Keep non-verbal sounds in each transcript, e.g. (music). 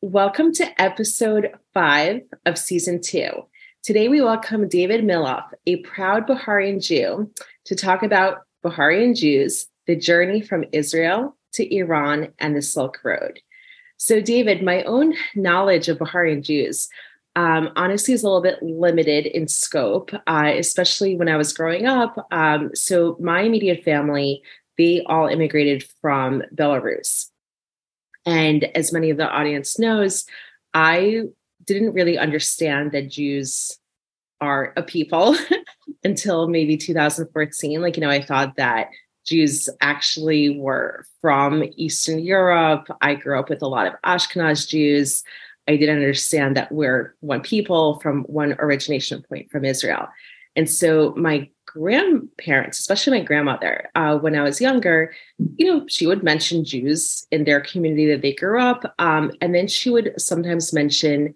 Welcome to episode five of season two. Today, we welcome David Milov, a proud Bukharian Jew, to talk about Bukharian Jews, the journey from Israel to Iran and the Silk Road. So, David, my own knowledge of Bukharian Jews um, honestly is a little bit limited in scope, uh, especially when I was growing up. Um, so, my immediate family, they all immigrated from Belarus. And as many of the audience knows, I didn't really understand that Jews are a people (laughs) until maybe 2014. Like, you know, I thought that Jews actually were from Eastern Europe. I grew up with a lot of Ashkenaz Jews. I didn't understand that we're one people from one origination point from Israel. And so my grandparents, especially my grandmother, uh, when I was younger, you know, she would mention Jews in their community that they grew up. Um, and then she would sometimes mention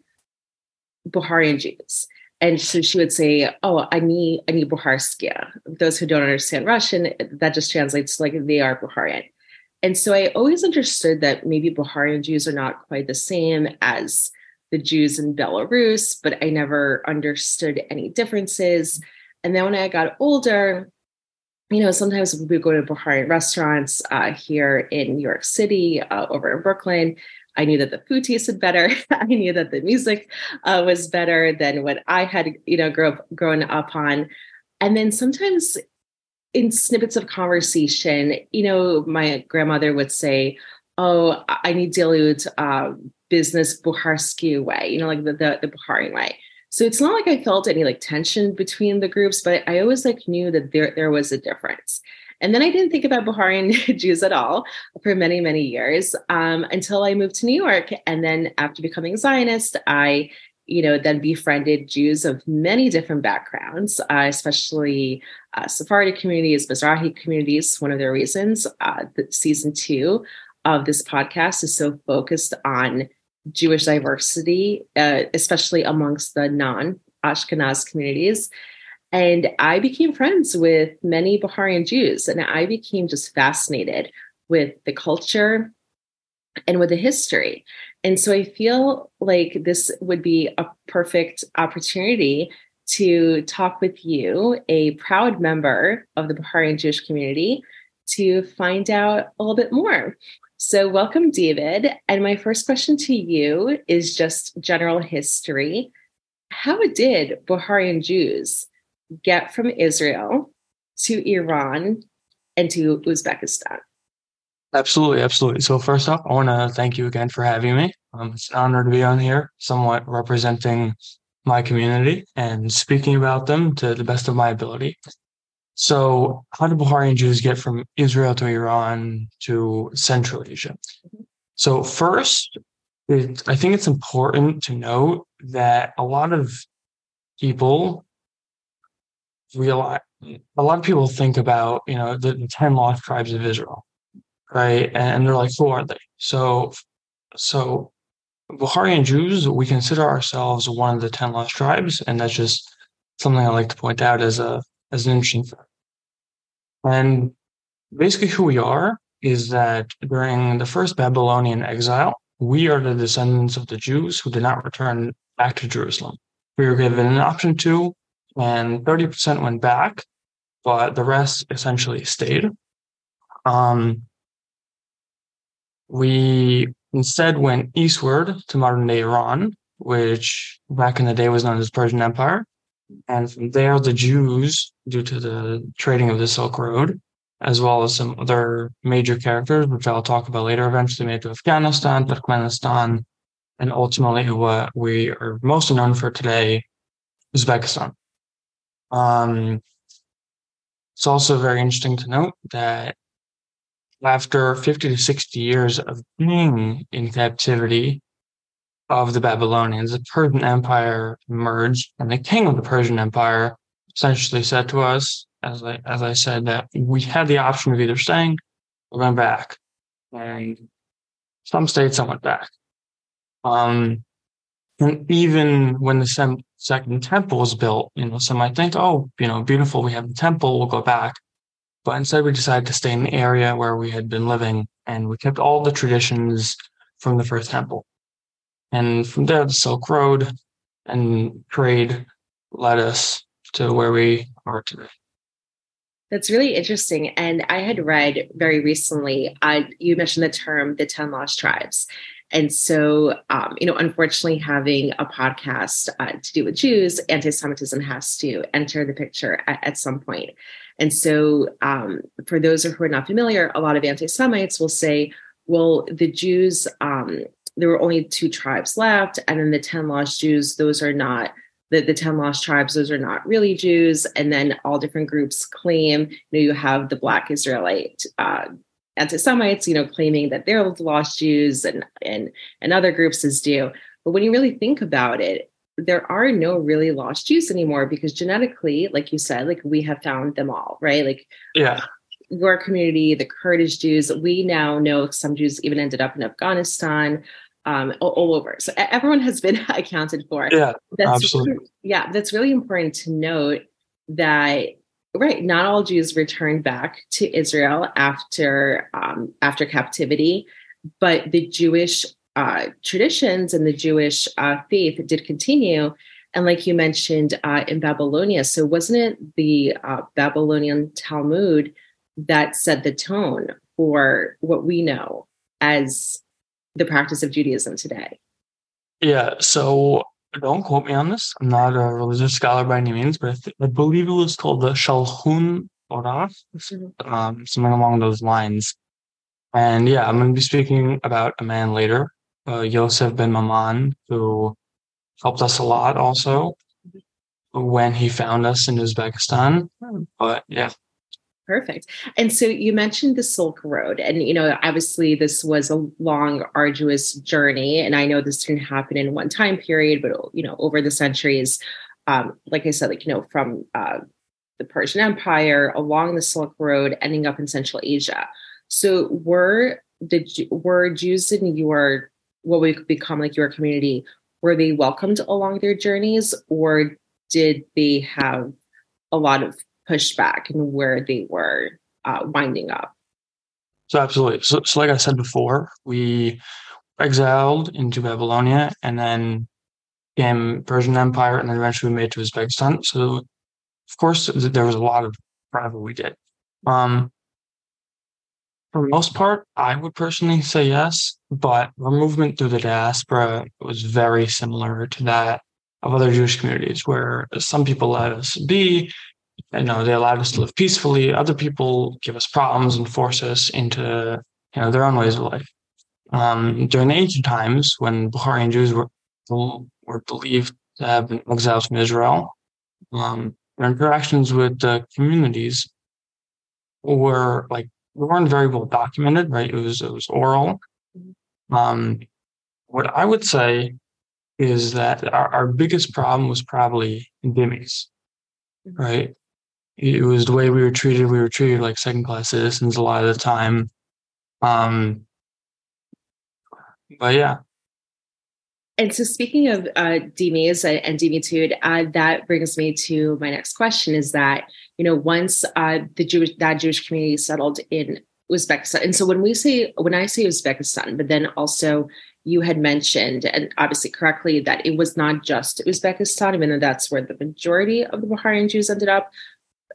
Bukharian Jews. And so she would say, Oh, I need I need Buharskia. Those who don't understand Russian, that just translates like they are Bukharian. And so I always understood that maybe Bukharian Jews are not quite the same as the Jews in Belarus, but I never understood any differences. And then when I got older, you know, sometimes we would go to Bukharian restaurants uh, here in New York City, uh, over in Brooklyn. I knew that the food tasted better. (laughs) I knew that the music uh, was better than what I had, you know, grow grown up on. And then sometimes in snippets of conversation, you know, my grandmother would say, "Oh, I need dilute uh, business Buharsky way," you know, like the the, the way. So it's not like I felt any like tension between the groups, but I always like knew that there there was a difference. And then I didn't think about Bukharian (laughs) Jews at all for many, many years um, until I moved to New York. And then after becoming Zionist, I, you know, then befriended Jews of many different backgrounds, uh, especially uh, Sephardic communities, Mizrahi communities. One of the reasons uh, that season two of this podcast is so focused on Jewish diversity, uh, especially amongst the non Ashkenaz communities. And I became friends with many Bukharian Jews, and I became just fascinated with the culture and with the history. And so I feel like this would be a perfect opportunity to talk with you, a proud member of the Bukharian Jewish community, to find out a little bit more. So, welcome, David. And my first question to you is just general history. How did Bukharian Jews get from Israel to Iran and to Uzbekistan? Absolutely, absolutely. So, first off, I want to thank you again for having me. Um, it's an honor to be on here, somewhat representing my community and speaking about them to the best of my ability. So, how did Bukharian Jews get from Israel to Iran to Central Asia? Mm-hmm. So, first, it, I think it's important to note that a lot of people realize, a lot of people think about, you know, the, the 10 lost tribes of Israel, right? And they're like, who are they? So, so Bukharian Jews, we consider ourselves one of the 10 lost tribes. And that's just something I like to point out as a as an interesting fact. And basically, who we are is that during the first Babylonian exile, we are the descendants of the Jews who did not return back to Jerusalem. We were given an option to, and 30% went back, but the rest essentially stayed. Um, we instead went eastward to modern day Iran, which back in the day was known as Persian Empire. And from there, the Jews, due to the trading of the Silk Road, as well as some other major characters, which I'll talk about later, eventually made to Afghanistan, Turkmenistan, and ultimately what we are most known for today, Uzbekistan. Um, it's also very interesting to note that after 50 to 60 years of being in captivity of the Babylonians, the Persian Empire emerged, and the king of the Persian Empire essentially said to us, as I as I said, that we had the option of either staying or going back. And some stayed, some went back. Um, and even when the sem- second temple was built, you know, some might think, oh, you know, beautiful, we have the temple, we'll go back. But instead, we decided to stay in the area where we had been living, and we kept all the traditions from the first temple. And from there, the Silk Road and trade led us to where we are today. That's really interesting. And I had read very recently, uh, you mentioned the term the 10 lost tribes. And so, um, you know, unfortunately, having a podcast uh, to do with Jews, anti Semitism has to enter the picture at, at some point. And so, um, for those who are not familiar, a lot of anti Semites will say, well, the Jews, um, there were only two tribes left, and then the 10 lost Jews, those are not. The, the 10 lost tribes, those are not really Jews. And then all different groups claim, you know, you have the Black Israelite uh, anti-Semites, you know, claiming that they're the lost Jews and and and other groups as do. But when you really think about it, there are no really lost Jews anymore because genetically, like you said, like we have found them all, right? Like yeah. Your community, the Kurdish Jews, we now know some Jews even ended up in Afghanistan, um, all, all over. So everyone has been (laughs) accounted for. Yeah, that's absolutely. Really, yeah, that's really important to note that right not all jews returned back to israel after um, after captivity but the jewish uh, traditions and the jewish uh, faith did continue and like you mentioned uh, in babylonia so wasn't it the uh, babylonian talmud that set the tone for what we know as the practice of judaism today yeah so don't quote me on this. I'm not a religious scholar by any means, but I, th- I believe it was called the Shulchan Aruch, mm-hmm. um, something along those lines. And yeah, I'm going to be speaking about a man later, uh, Yosef ben Maman, who helped us a lot also when he found us in Uzbekistan. But yeah, Perfect. And so you mentioned the Silk Road, and you know, obviously this was a long, arduous journey, and I know this didn't happen in one time period, but you know, over the centuries, um, like I said, like you know, from uh, the Persian Empire along the Silk Road, ending up in Central Asia. So were the were Jews in your what would become like your community? Were they welcomed along their journeys, or did they have a lot of pushback and where they were uh, winding up. So absolutely. So, so like I said before, we exiled into Babylonia and then came Persian Empire and then eventually we made to Uzbekistan. So of course there was a lot of travel we did. Um, for most part, I would personally say yes, but our movement through the diaspora was very similar to that of other Jewish communities, where some people let us be you know they allowed us to live peacefully. Other people give us problems and force us into you know their own ways of life. Um, during the ancient times when Bukharian Jews were were believed to have been exiled from Israel um, their interactions with the communities were like we weren't very well documented right? It was it was oral. Um, what I would say is that our, our biggest problem was probably dhimmis right it was the way we were treated. We were treated like second class citizens a lot of the time. Um, but yeah. And so, speaking of uh, dhimmis and dhimmitude, uh, that brings me to my next question: Is that you know once uh, the Jewish that Jewish community settled in Uzbekistan, and so when we say when I say Uzbekistan, but then also you had mentioned, and obviously correctly, that it was not just Uzbekistan, even though that's where the majority of the Bukharian Jews ended up,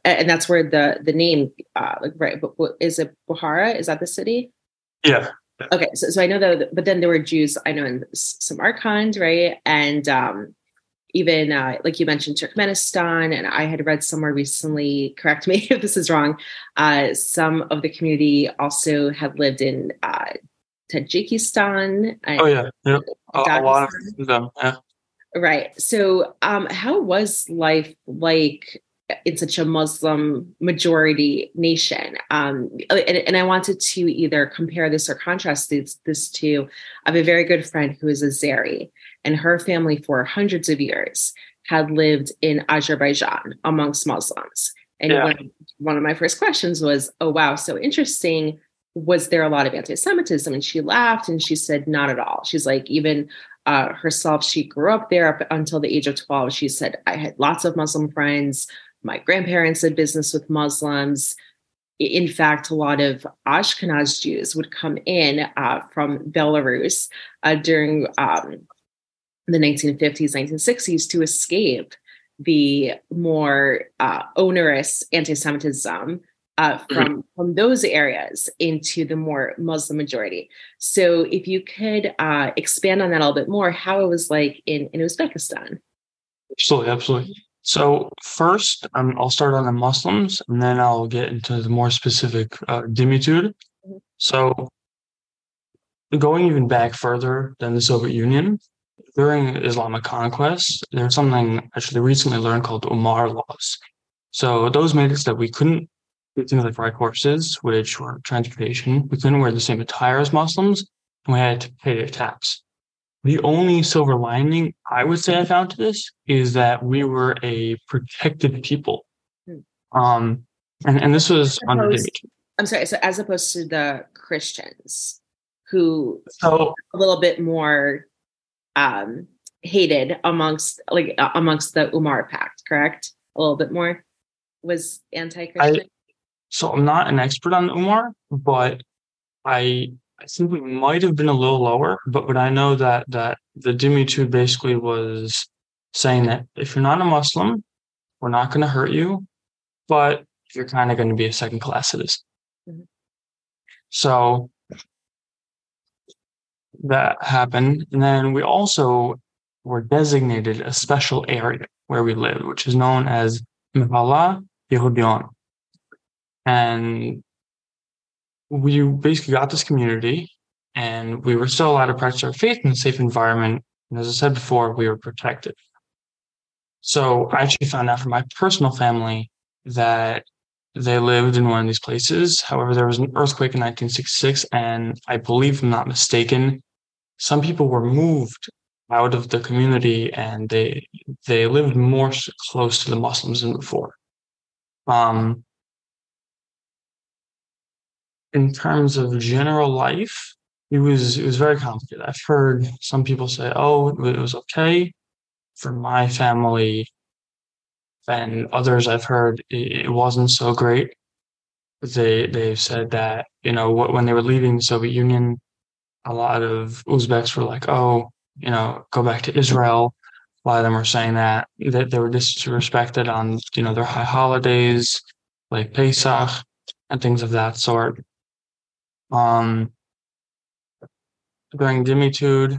and that's where the the name uh like right but is it Bukhara is that the city? Yeah. Okay so, so I know that but then there were Jews I know in Samarkand right? And um even uh, like you mentioned Turkmenistan and I had read somewhere recently correct me (laughs) if this is wrong uh some of the community also had lived in uh Tajikistan oh yeah yeah. A, a lot of them yeah. Right so um how was life like in such a Muslim majority nation. Um, and, and, I wanted to either compare this or contrast this, this to, I have a very good friend who is Azeri, and her family for hundreds of years had lived in Azerbaijan amongst Muslims. And yeah. one, one of my first questions was, oh, wow, so interesting. Was there a lot of anti Semitism? And she laughed and she said, not at all. She's like, even uh, herself, she grew up there up until the age of 12. She said, I had lots of Muslim friends my grandparents did business with Muslims. In fact, a lot of Ashkenaz Jews would come in uh, from Belarus uh, during um, the 1950s, 1960s to escape the more uh, onerous anti-Semitism uh, from mm-hmm. from those areas into the more Muslim majority. So, if you could uh, expand on that a little bit more, how it was like in in Uzbekistan. Absolutely, absolutely. So first, um, I'll start on the Muslims, and then I'll get into the more specific uh, dhimmitude. Mm-hmm. So going even back further than the Soviet Union, during Islamic conquest, there's something actually recently learned called Umar laws. So those made it so that we couldn't do things like ride horses, which were transportation. We couldn't wear the same attire as Muslims, and we had to pay a tax. The only silver lining I would say I found to this is that we were a protected people. Hmm. Um, and, and this was under I'm sorry, so as opposed to the Christians who so, a little bit more um, hated amongst like uh, amongst the Umar Pact, correct? A little bit more was anti-Christian. I, so I'm not an expert on Umar, but I I think we might have been a little lower. But but I know that that the dhimmitude basically was saying that if you're not a Muslim, we're not going to hurt you, but you're kind of going to be a second class citizen. Mm-hmm. So that happened. And then we also were designated a special area where we lived, which is known as Mihalla Yehudion. And we basically got this community and we were still allowed to practice our faith in a safe environment. And as I said before, we were protected. So I actually found out from my personal family that they lived in one of these places. However, there was an earthquake in 1966, and I believe, I'm not mistaken, some people were moved out of the community and they they lived more close to the Muslims than before. Um, in terms of general life, it was it was very complicated. I've heard some people say, "Oh, it was okay for my family," and others I've heard it wasn't so great. They they've said that you know when they were leaving the Soviet Union, a lot of Uzbeks were like, oh, you know, go back to Israel. A lot of them were saying that that they were disrespected on, you know, their high holidays like Pesach and things of that sort. Um, during Dhimmitude,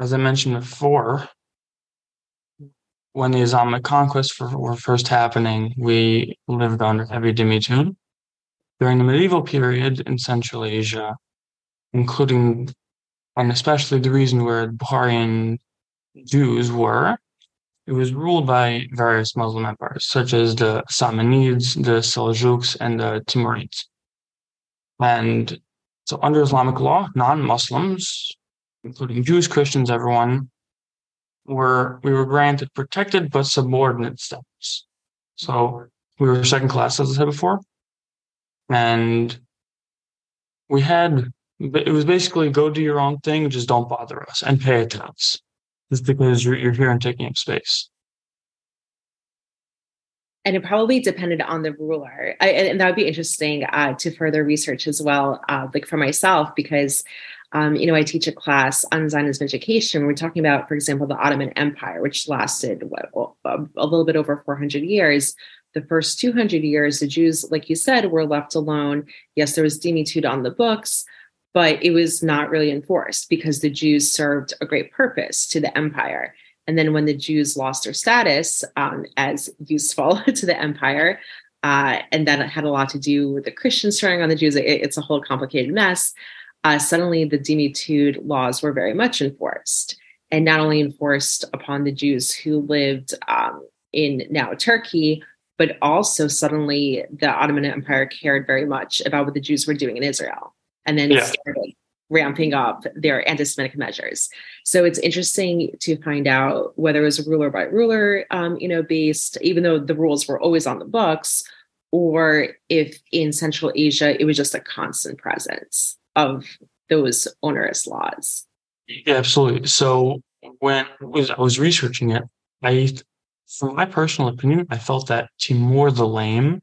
as I mentioned before, when the Islamic conquests were first happening, we lived under heavy Dhimmitude. During the medieval period in Central Asia, including and especially the region where Bukharian Jews were, it was ruled by various Muslim empires, such as the Samanids, the Seljuks, and the Timurids. And so, under Islamic law, non Muslims, including Jews, Christians, everyone, were we were granted protected but subordinate status. So we were second class, as I said before, and we had it was basically go do your own thing, just don't bother us and pay a tax. Just because you're, you're here and taking up space. And it probably depended on the ruler. I, and that would be interesting uh, to further research as well, uh, like for myself, because um, you know, I teach a class on Zionism education. We're talking about, for example, the Ottoman Empire, which lasted what, a little bit over 400 years. The first 200 years, the Jews, like you said, were left alone. Yes, there was dhimmitude on the books, but it was not really enforced because the Jews served a great purpose to the empire. And then when the Jews lost their status um, as useful (laughs) to the empire, uh, and that had a lot to do with the Christians turning on the Jews, it, it's a whole complicated mess. Uh, suddenly, the dhimmitude laws were very much enforced, and not only enforced upon the Jews who lived um, in now Turkey, but also suddenly the Ottoman Empire cared very much about what the Jews were doing in Israel and then yeah. started ramping up their anti-Semitic measures. So it's interesting to find out whether it was ruler by ruler, um, you know, based, even though the rules were always on the books, or if in Central Asia it was just a constant presence of those onerous laws. Yeah, absolutely. So when I was researching it, I, from my personal opinion, I felt that Timur the Lame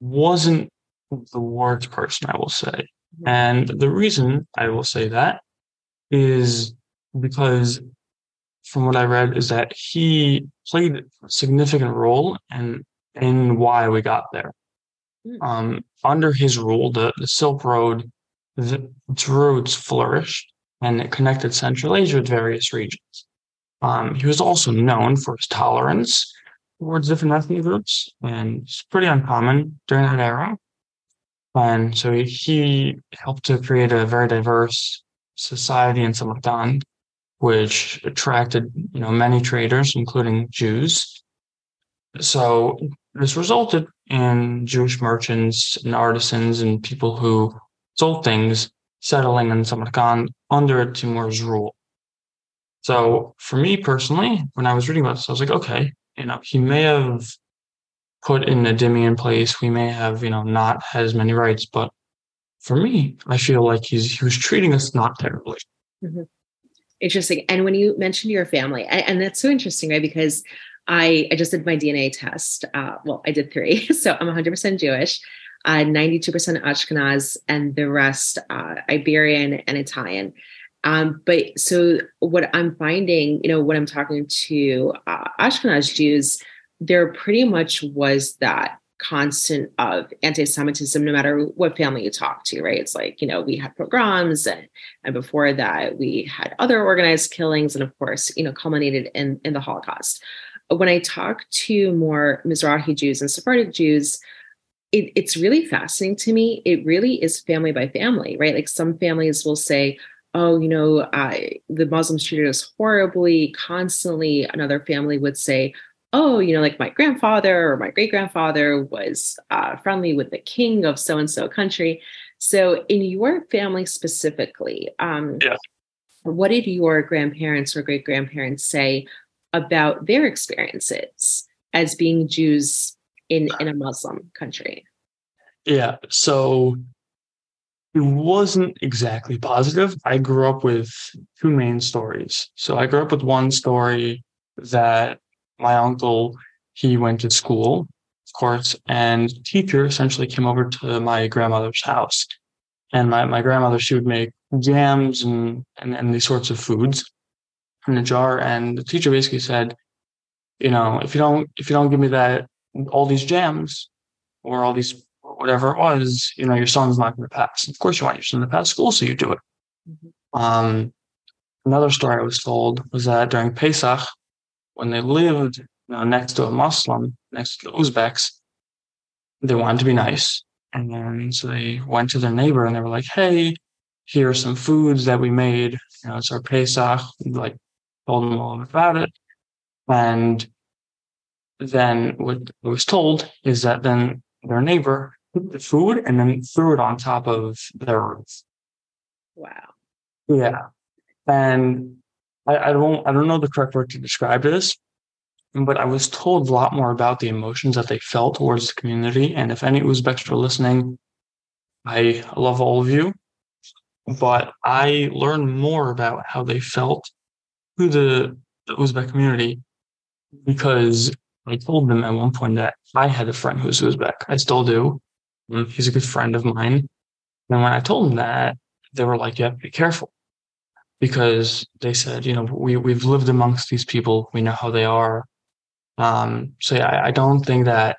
wasn't the worst person, I will say. And the reason I will say that is because from what I read is that he played a significant role in in why we got there. Mm. Um, under his rule, the, the Silk Road, the, its routes flourished and it connected Central Asia with various regions. Um, he was also known for his tolerance towards different ethnic groups, and it's pretty uncommon during that era. And so he, he helped to create a very diverse society in Samarkand, which attracted you know many traders, including Jews. So this resulted in Jewish merchants and artisans and people who sold things settling in Samarkand under Timur's rule. So for me personally, when I was reading about this, I was like, okay, you know, he may have put in a dhimmi in place. We may have, you know, not as many rights, but for me, I feel like he's he was treating us not terribly. Mm-hmm. Interesting. And when you mentioned your family, and that's so interesting, right? Because I I just did my DNA test. Uh, well, I did three, (laughs) so I'm 100% Jewish, uh, 92% Ashkenaz, and the rest uh, Iberian and Italian. Um, but so what I'm finding, you know, when I'm talking to uh, Ashkenaz Jews, there pretty much was that constant of anti-Semitism, no matter what family you talk to, right? It's like, you know, we had pogroms and, and before that we had other organized killings and of course, you know, culminated in, in the Holocaust. When I talk to more Mizrahi Jews and Sephardic Jews, it, it's really fascinating to me. It really is family by family, right? Like some families will say, oh, you know, I, the Muslims treated us horribly constantly. Another family would say, oh, you know, like my grandfather or my great grandfather was uh, friendly with the king of so and so country. So, in your family specifically, um, yeah. what did your grandparents or great grandparents say about their experiences as being Jews in, in a Muslim country? Yeah. So, it wasn't exactly positive. I grew up with two main stories. So I grew up with one story that my uncle, he went to school, of course, and teacher essentially came over to my grandmother's house. And my, my grandmother, she would make jams and, and, and these sorts of foods in a jar. And the teacher basically said, you know, if you don't, if you don't give me that, all these jams or all these whatever it was, you know, your son's not going to pass. Of course, you want your son to pass school, so you do it. Mm-hmm. Um, another story I was told was that during Pesach, when they lived you know, next to a Muslim, next to the Uzbeks, they wanted to be nice. And then so they went to their neighbor and they were like, hey, here are some foods that we made. You know, it's our Pesach. Like, told them all about it. And then what was told is that then their neighbor took the food and then threw it on top of their roof. Wow. Yeah. And I, I don't I don't know the correct word to describe this, but I was told a lot more about the emotions that they felt towards the community. And if any Uzbeks are listening, I love all of you. But I learned more about how they felt to the, the Uzbek community because I told them at one point that I had a friend who's Uzbek. I still do. Mm, he's a good friend of mine. And when I told them that, they were like, you have to be careful," because they said, you know, we we've lived amongst these people, we know how they are. Um, so yeah, I, I don't think that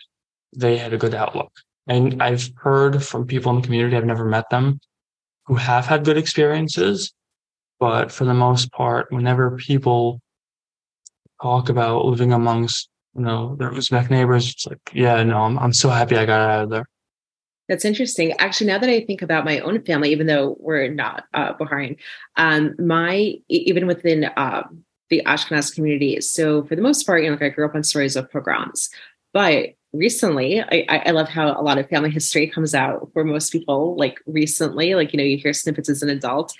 they had a good outlook. And I've heard from people in the community, I've never met them, who have had good experiences. But for the most part, whenever people talk about living amongst, you know, their Uzbek neighbors, it's like, yeah, no, I'm, I'm so happy I got out of there. That's interesting. Actually, now that I think about my own family, even though we're not uh, um, my even within uh, the Ashkenaz community. So for the most part, you know, like I grew up on stories of pogroms, but recently, I, I love how a lot of family history comes out for most people. Like recently, like you know, you hear snippets as an adult.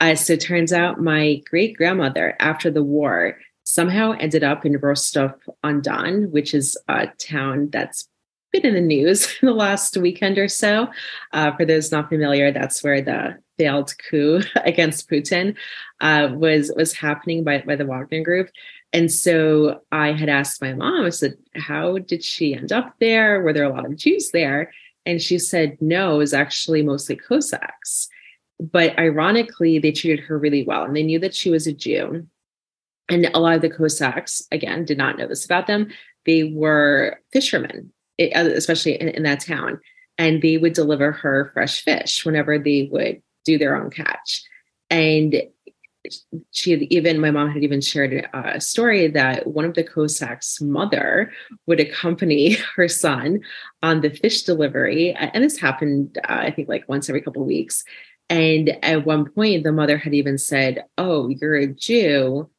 Uh, so it turns out my great grandmother, after the war, somehow ended up in Rostov on Don, which is a town that's been in the news in (laughs) the last weekend or so. Uh, for those not familiar, that's where the failed coup (laughs) against Putin uh, was was happening by by the Wagner Group. And so I had asked my mom, I said, "How did she end up there? Were there a lot of Jews there?" And she said, "No, it was actually mostly Cossacks." but ironically, they treated her really well and they knew that she was a Jew. And a lot of the Cossacks, again, did not know this about them. They were fishermen, especially in, in that town. And they would deliver her fresh fish whenever they would do their own catch. And she had even my mom had even shared a story that one of the Cossacks' mother would accompany (laughs) her son on the fish delivery, and this happened, uh, I think, like once every couple of weeks. And at one point, the mother had even said, "Oh, you're a Jew,"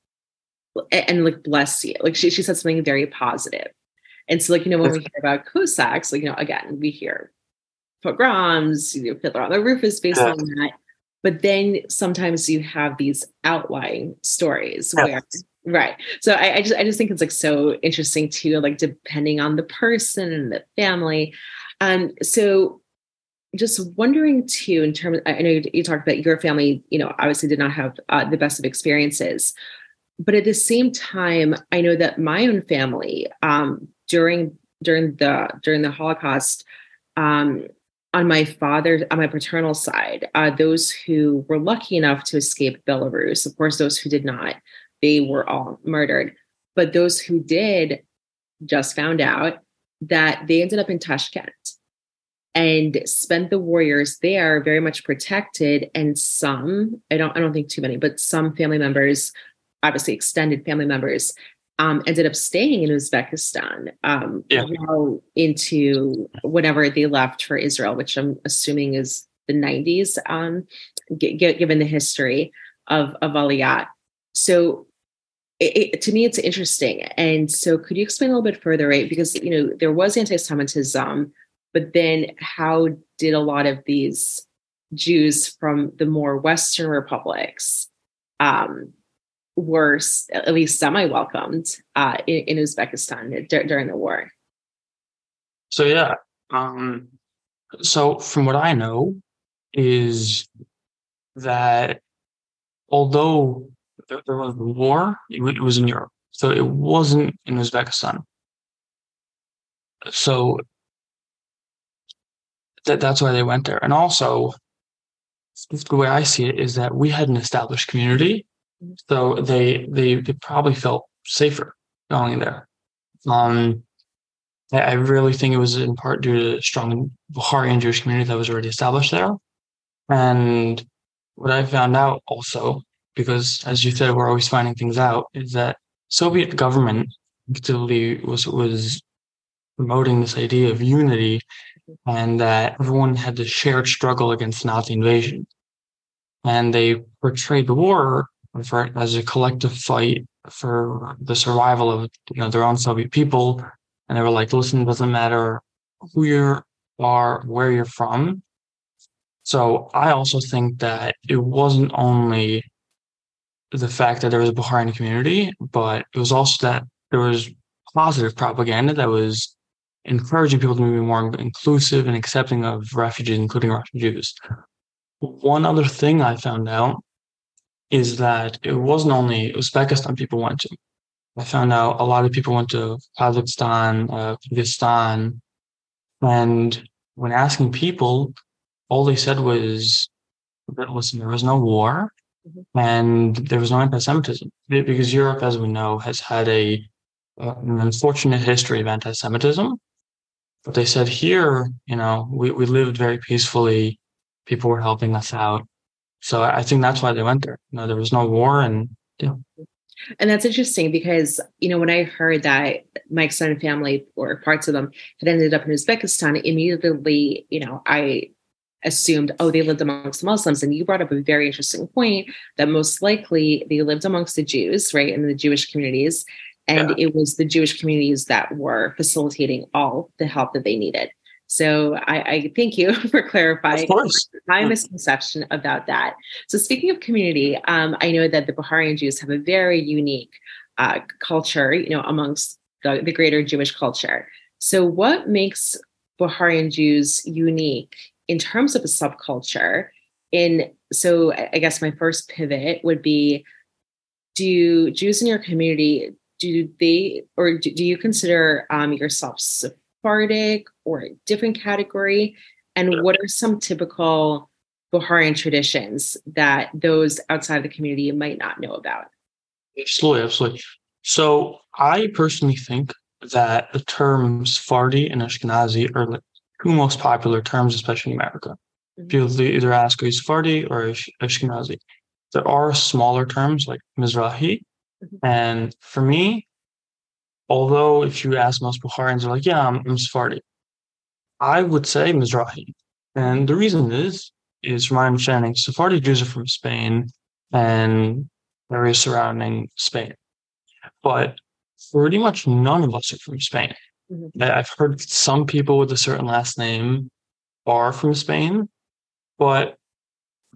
and, and like bless you. Like she she said something very positive. And so, like you know, when we hear about Cossacks, like you know, again, we hear pogroms, you know, Fiddler on the Roof is based on that. But then sometimes you have these outlying stories where right. So I, I, just i just think it's like so interesting too like depending on the person and the family. Um so just wondering too in terms i know you, you talked about your family you know obviously did not have uh, the best of experiences. But at the same time i know that my own family um during during the during the holocaust um on my father, on my paternal side, uh, those who were lucky enough to escape Belarus, of course, those who did not, they were all murdered. But those who did just found out that they ended up in Tashkent and spent the warriors there very much protected. And some, I don't, I don't think too many, but some family members, obviously extended family members, um, ended up staying in Uzbekistan um, yeah. well into whenever they left for Israel, which I'm assuming is the 90s, um, g- g- given the history of, of Aliyat. So it, it, to me, it's interesting. And so could you explain a little bit further, right? Because, you know, there was anti-Semitism, but then how did a lot of these Jews from the more Western republics um, were at least semi welcomed uh, in, in, Uzbekistan d- during the war. So yeah, um, so from what I know, is that although there, there was a war, it, it was in Europe, so it wasn't in Uzbekistan. So that that's why they went there, and also the way I see it is that we had an established community so they they, they probably felt safer going there. Um, I, really think it was in part due to the strong Bukharian Jewish community that was already established there. And what I found out also, because as you said, we're always finding things out, is that Soviet government actively was was promoting this idea of unity and that everyone had this shared struggle against Nazi invasion. And they portrayed the war for as a collective fight for the survival of you know their own Soviet people. And they were like, listen, doesn't matter who you are, where you're from. So I also think that it wasn't only the fact that there was a Bukharian community, but it was also that there was positive propaganda that was encouraging people to be more inclusive and accepting of refugees, including Russian Jews. One other thing I found out is that it wasn't only Uzbekistan people went to. I found out a lot of people went to Kazakhstan, uh, Kyrgyzstan, and when asking people, all they said was that listen, there was no war mm-hmm. and there was no anti-Semitism because Europe, as we know, has had a uh, an unfortunate history of anti-Semitism. But they said here, you know, we, we lived very peacefully. People were helping us out. So I think that's why they went there. You know, there was no war and yeah. And that's interesting because, you know, when I heard that my extended family or parts of them had ended up in Uzbekistan, immediately, you know, I assumed, oh, they lived amongst the Muslims. And you brought up a very interesting point that most likely they lived amongst the Jews, right, in the Jewish communities. And yeah. it was the Jewish communities that were facilitating all the help that they needed. So I, I thank you (laughs) for clarifying my misconception about that. So speaking of community, um, I know that the Bukharian Jews have a very unique uh, culture, you know, amongst the, the greater Jewish culture. So what makes Bukharian Jews unique in terms of a subculture? In so I guess my first pivot would be: Do Jews in your community do they or do, do you consider um, yourself Sephardic or a different category? And what are some typical Bukharian traditions that those outside of the community might not know about? Absolutely, absolutely. So I personally think that the terms Sephardi and Ashkenazi are the two most popular terms, especially in America. Mm-hmm. People either ask, are you Sephardi or Ashkenazi? There are smaller terms like Mizrahi. Mm-hmm. And for me, although if you ask most Bukharians, they're like, yeah, I'm, I'm Sephardi. I would say Mizrahi. And the reason is, is from my understanding, Sephardi Jews are from Spain and areas surrounding Spain. But pretty much none of us are from Spain. Mm-hmm. I've heard some people with a certain last name are from Spain, but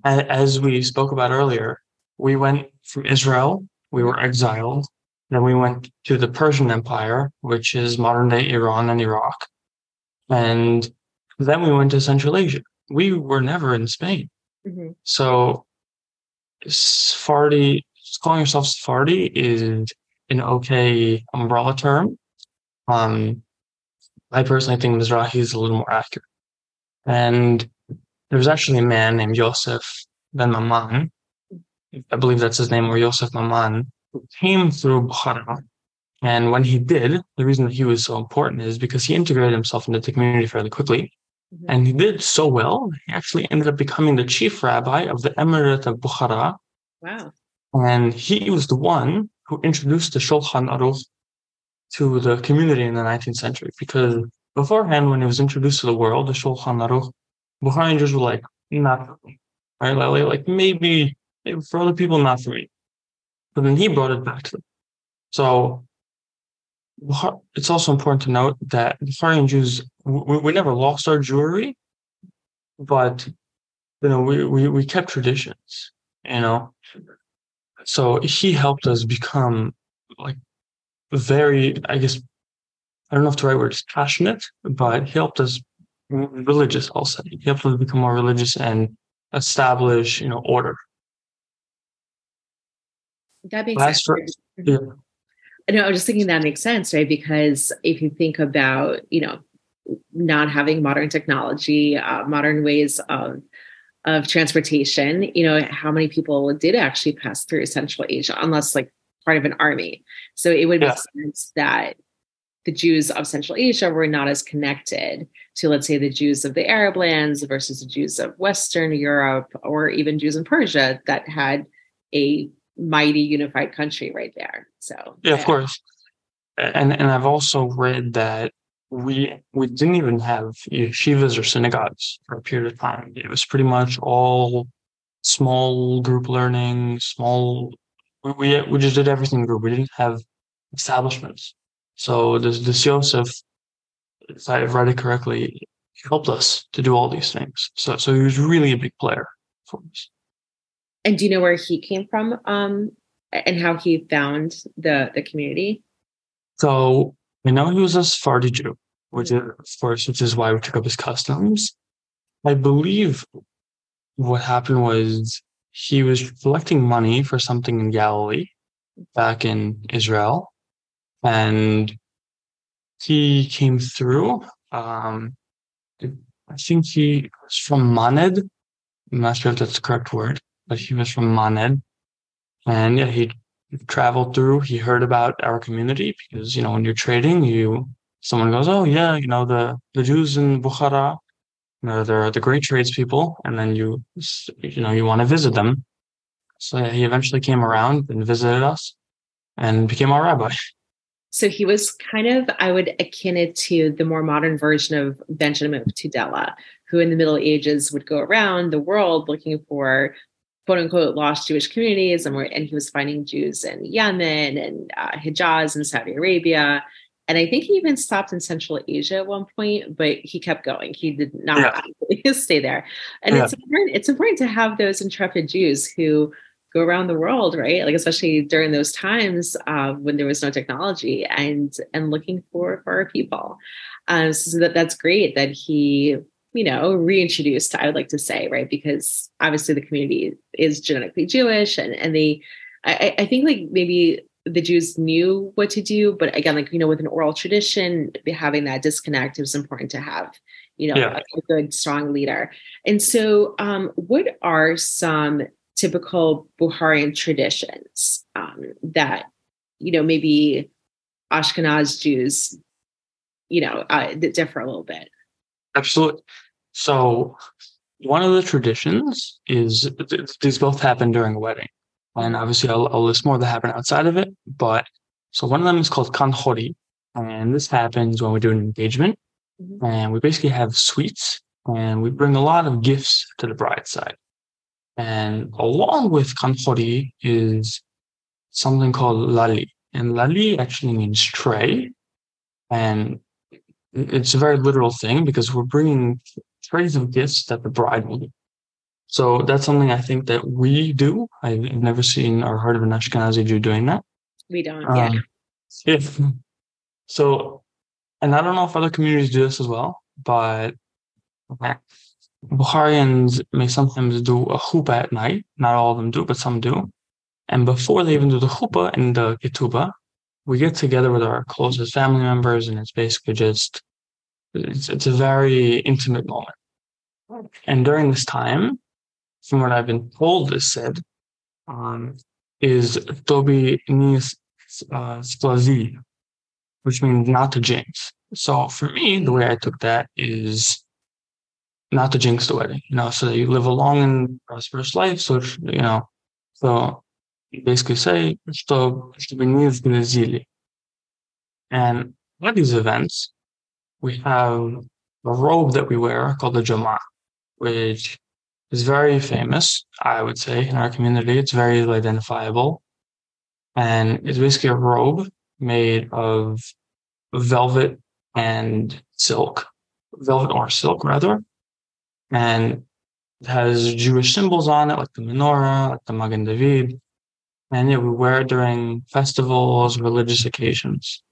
as we spoke about earlier, we went from Israel, we were exiled, then we went to the Persian Empire, which is modern day Iran and Iraq, and then we went to Central Asia. We were never in Spain. Mm-hmm. So Sephardi, calling yourself Sephardi is an okay umbrella term. Um, I personally think Mizrahi is a little more accurate. And there was actually a man named Yosef ben Maman, I believe that's his name, or Yosef Maman, came through Bukhara. And when he did, the reason that he was so important is because he integrated himself into the community fairly quickly. Mm-hmm. And he did so well, he actually ended up becoming the chief rabbi of the Emirate of Bukhara. Wow. And he was the one who introduced the Shulchan Aruch to the community in the 19th century. Because beforehand, when it was introduced to the world, the Shulchan Aruch, Bukharians were like, not for me. Right? Like, like maybe, maybe for other people, not for me. But then he brought it back to them. So it's also important to note that the Bukharian Jews, we, we never lost our Jewry, but you know, we, we, we kept traditions, you know. So he helped us become like very, I guess, I don't know if the right word is passionate, but he helped us religious also. He helped us become more religious and establish, you know, order. That makes Last sense. For, yeah. No, I was just thinking that makes sense, right? Because if you think about, you know, not having modern technology, uh, modern ways of of transportation, you know, how many people did actually pass through Central Asia, unless like part of an army. So it would make sense that the Jews of Central Asia were not as connected to, let's say, the Jews of the Arab lands versus the Jews of Western Europe or even Jews in Persia that had a mighty unified country right there. So yeah, yeah. of course. And and I've also read that we we didn't even have yeshivas or synagogues for a period of time. It was pretty much all small group learning, small. We we, just did everything in group. We didn't have establishments. So this this Yosef, if I've read it correctly, helped us to do all these things. So so he was really a big player for us. And do you know where he came from, um, and how he found the the community? So I know he was a Sephardi Jew, which is of course, which is why we took up his customs. I believe what happened was he was collecting money for something in Galilee back in Israel. And he came through. Um, I think he was from Maned. I'm not sure if that's the correct word but he was from Maned. And yeah, he traveled through. He heard about our community because, you know, when you're trading, you someone goes, Oh yeah, you know, the, the Jews in Bukhara, you know, they're the great tradespeople, and then you you know, you want to visit them. So yeah, he eventually came around and visited us and became our rabbi. (laughs) So he was kind of, I would akin it to the more modern version of Benjamin of Tudela, who in the Middle Ages would go around the world looking for quote unquote lost Jewish communities, and, and he was finding Jews in Yemen and uh, Hijaz and Saudi Arabia. And I think he even stopped in Central Asia at one point, but he kept going. He did not yeah. (laughs) stay there. And yeah. it's important. It's important to have those intrepid Jews who go around the world, right? Like especially during those times uh, when there was no technology, and and looking for for our people. Um, so that that's great that he you know, reintroduced, I would like to say, right? Because obviously the community is genetically Jewish and, and they, I, I think like maybe the Jews knew what to do, but again, like, you know, with an oral tradition, having that disconnect, it was important to have you know, yeah. a, a, good, strong leader. And so, um, what are some typical Bukharian traditions um, that, you know, maybe Ashkenaz Jews, you know, uh, that differ a little bit? Absolutely. So, one of the traditions is these both happen during a wedding. And obviously, I'll, I'll list more that happen outside of it. But so one of them is called Kanchori. And this happens when we do an engagement. Mm-hmm. And we basically have sweets and we bring a lot of gifts to the bride's side. And along with Kanchori is something called lali. And lali actually means tray. And it's a very literal thing because we're bringing trays of gifts that the bride will do. so that's something I think that we do. I've never seen or heard of an Ashkenazi Jew doing that. We don't. Um, yeah. If so, and I don't know if other communities do this as well, but Bukharians may sometimes do a chuppah at night. Not all of them do, but some do. And before they even do the chuppah and the ketubah, we get together with our closest family members, and it's basically just it's, it's a very intimate moment. And during this time, from what I've been told is said, um, is Toby Nis uh, Splazi, which means not to jinx. So for me, the way I took that is not to jinx the wedding, you know, so that you live a long and prosperous life. So, you know, so basically say, что, чтобы не сглазили. And at these events, we have a robe that we wear called the Jama, which is very famous, I would say, in our community. It's very identifiable. And it's basically a robe made of velvet and silk, velvet or silk rather. And it has Jewish symbols on it, like the menorah, like the Magen David. And yeah, we wear it during festivals, religious occasions.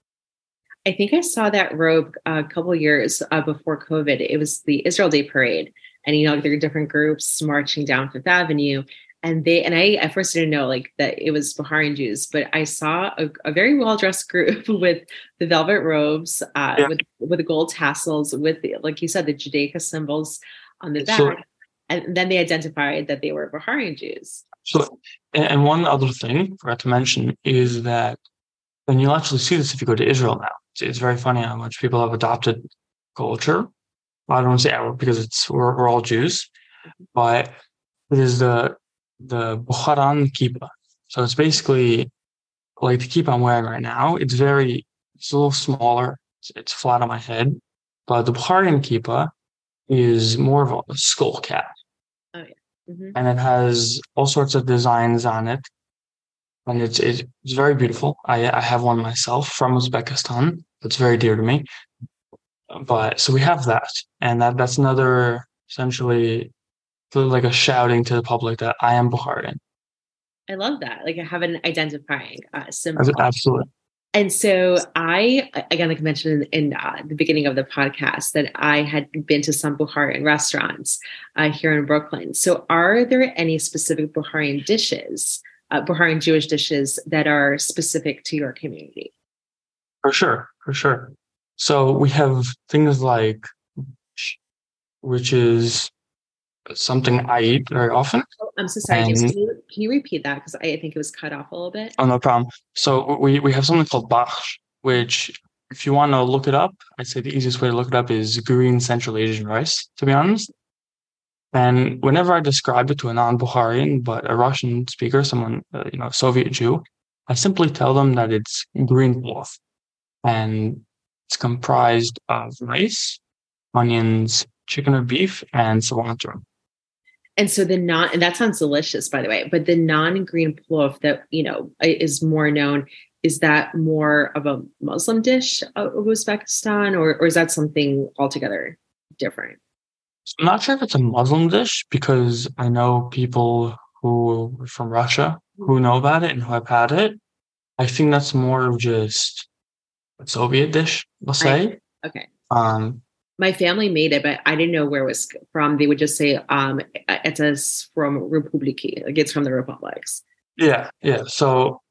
I think I saw that robe a couple years uh, before COVID. It was the Israel Day Parade and you know there are different groups marching down Fifth Avenue, and they and I at first didn't know like that it was Bukharian Jews, but I saw a, a very well dressed group (laughs) with the velvet robes, uh, yeah. with with the gold tassels, with the, like you said the Judaica symbols on the back, and then they identified that they were Bukharian Jews. So, and one other thing I forgot to mention is that, and you'll actually see this if you go to Israel now. It's, it's very funny how much people have adopted culture I don't want to say our because it's we're, we're all Jews, but it is the the Bukharan kippah. So it's basically like the kippah I'm wearing right now. It's very it's a little smaller. It's, it's flat on my head, but the Bukharian kippah is more of a skull cap. Oh yeah. Mm-hmm. And it has all sorts of designs on it. And it's it's very beautiful. I I have one myself from Uzbekistan. That's very dear to me but so we have that. And that that's another essentially like a shouting to the public that i am bukharian. I love that. Like i have an identifying uh, symbol. Absolutely. And so i again like i mentioned in, in uh, the beginning of the podcast that i had been to some bukharian restaurants uh, here in brooklyn. So are there any specific bukharian dishes uh, bukharian jewish dishes that are specific to your community? For sure. For sure so we have things like, which is something I eat very often. Oh, I'm so sorry, James. Can you, can you repeat that? Because I think it was cut off a little bit. Oh, no problem. So we, we have something called bakhsh, which if you want to look it up, I'd say the easiest way to look it up is green Central Asian rice, to be honest. And whenever I describe it to a non-Bukharian, but a Russian speaker, someone, uh, you know, Soviet Jew, I simply tell them that it's green cloth. And it's comprised of rice, onions, chicken or beef, and cilantro. And so the non and that sounds delicious, by the way. But the non-green plov that you know is more known is that more of a Muslim dish of Uzbekistan, or or is that something altogether different? I'm not sure if it's a Muslim dish because I know people who are from Russia who know about it and who have had it. I think that's more of just Soviet dish, we'll say. Okay. Um, my family made it, but I didn't know where it was from. They would just say, um, it's from Republiki, like it's from the republics. Yeah, yeah. So,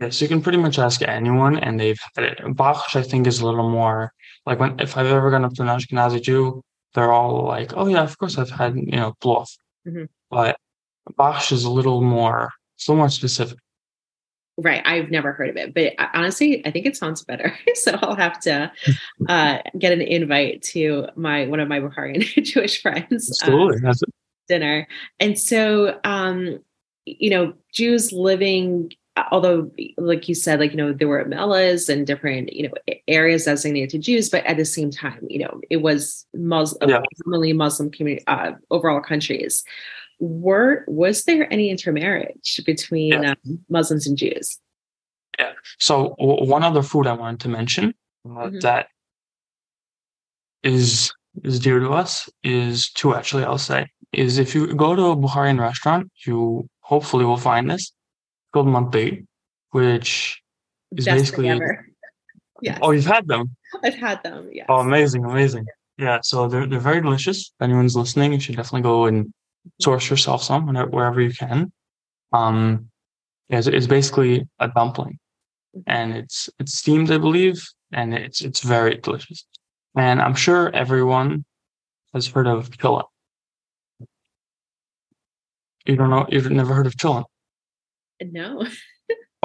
yeah, so you can pretty much ask anyone, and they've had it. Bakhsh, I think, is a little more like when if I've ever gone up to an Ashkenazi Jew, they're all like, "Oh yeah, of course I've had you know plov," Mhm. but borscht is a little more, it's a little more specific. Right. I've never heard of it, but honestly, I think it sounds better. (laughs) so I'll have to uh, get an invite to my one of my Bukharian (laughs) Jewish friends. uh, Absolutely, it. dinner. And so, um, you know, Jews living, although, like you said, like, you know, there were Mellas and different, you know, areas designated to Jews, but at the same time, you know, it was Muslim, Yeah. Muslim community, uh, overall countries. Were, was there any intermarriage between Yeah. um, Muslims and Jews? Yeah. So w- one other food I wanted to mention uh, Mhm. that is is dear to us is two actually I'll say is if you go to a Bukharian restaurant you hopefully will find this called manti, which is Best basically ever. Yes, oh you've had them I've had them. Yeah. oh amazing amazing yeah so they're they're very delicious if anyone's listening you should definitely go and source yourself some wherever you can um it's, it's basically a dumpling and it's it's steamed, I believe, and it's it's very delicious. And I'm sure everyone has heard of chillin. You don't know? You've never heard of chillin? No. (laughs)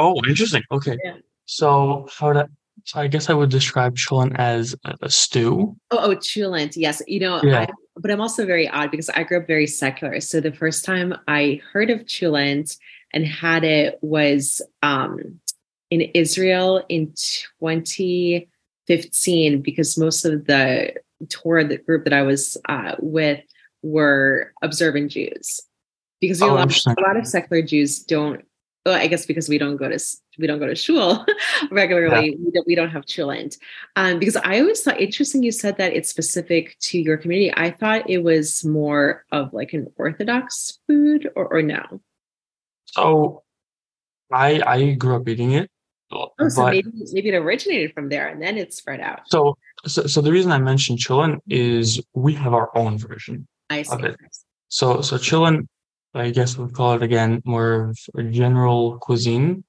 Oh, interesting. Okay. Yeah. So how to? So I guess I would describe chillin as a, a stew. Oh, oh, Chulent. Yes. You know, Yeah. I, but I'm also very odd because I grew up very secular. So the first time I heard of Chulent and had it was um, in Israel in 2015 because most of the tour the group that I was uh, with were observant Jews. Because Oh, a, lot, a lot of secular Jews don't. Well, I guess because we don't go to we don't go to shul (laughs) regularly, we don't we don't have chulent. Um, because I always thought interesting you said that it's specific to your community. I thought it was more of like an Orthodox food, or, or no? So I I grew up eating it. Oh, so maybe maybe it originated from there and then it spread out. so, so so the reason I mentioned chillin is we have our own version. I see. Okay. So so chillin, I guess we'd call it again more of a general cuisine.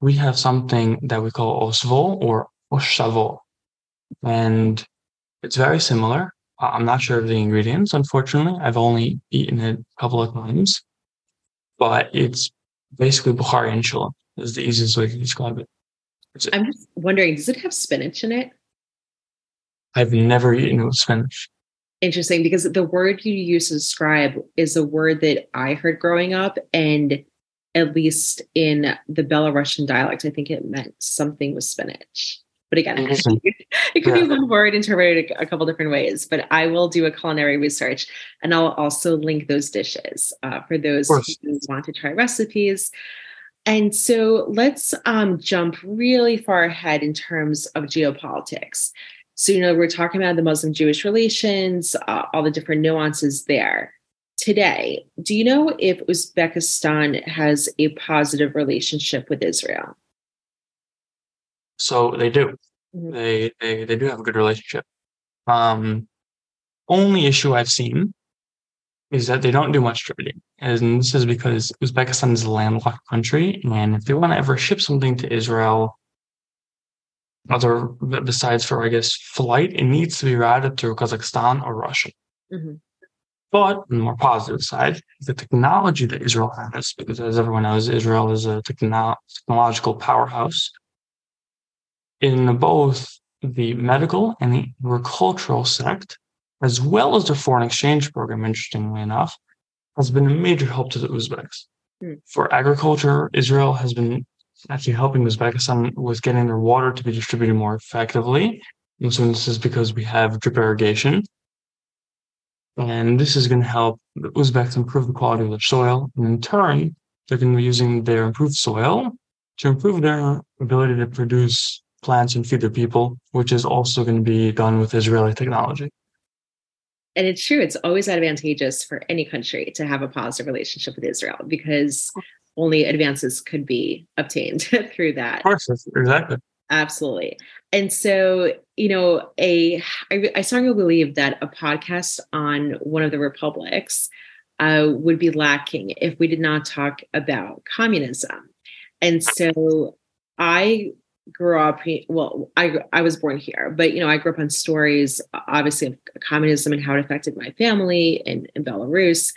We have something that we call osvo or oshavo, and it's very similar. I'm not sure of the ingredients, unfortunately. I've only eaten it a couple of times, but it's basically Bukharian chillin is the easiest way to describe it. I'm just wondering, does it have spinach in it? I've never eaten it with spinach. Interesting, because the word you use to describe is a word that I heard growing up, and at least in the Belarusian dialect, I think it meant something with spinach. But again, Interesting. (laughs) it could be one word interpreted a, a couple different ways. But I will do a culinary research, and I'll also link those dishes uh, for those who want to try recipes. And so let's um, jump really far ahead in terms of geopolitics. So, you know, we're talking about the Muslim Jewish relations, uh, all the different nuances there. Today, do you know if Uzbekistan has a positive relationship with Israel? So they do. Mhm. They, they they do have a good relationship. Um, only issue I've seen is that they don't do much trading, and this is because Uzbekistan is a landlocked country, and if they want to ever ship something to Israel, other besides for I guess flight, it needs to be routed through Kazakhstan or Russia. Mhm. But on the more positive side, the technology that Israel has, because as everyone knows, Israel is a techno- technological powerhouse in both the medical and the agricultural sect, as well as the foreign exchange program, interestingly enough, has been a major help to the Uzbeks. Hmm. For agriculture, Israel has been actually helping Uzbekistan with getting their water to be distributed more effectively. And so this is because we have drip irrigation. And this is going to help the Uzbeks improve the quality of their soil. And in turn, they're going to be using their improved soil to improve their ability to produce plants and feed their people, which is also going to be done with Israeli technology. And it's true, it's always advantageous for any country to have a positive relationship with Israel because only advances could be obtained (laughs) through that. Of course, exactly. Absolutely. And so, you know, a I, I strongly believe that a podcast on one of the republics uh, would be lacking if we did not talk about communism. And so, I grew up well i i was born here but you know i grew up on stories obviously of communism and how it affected my family in, in belarus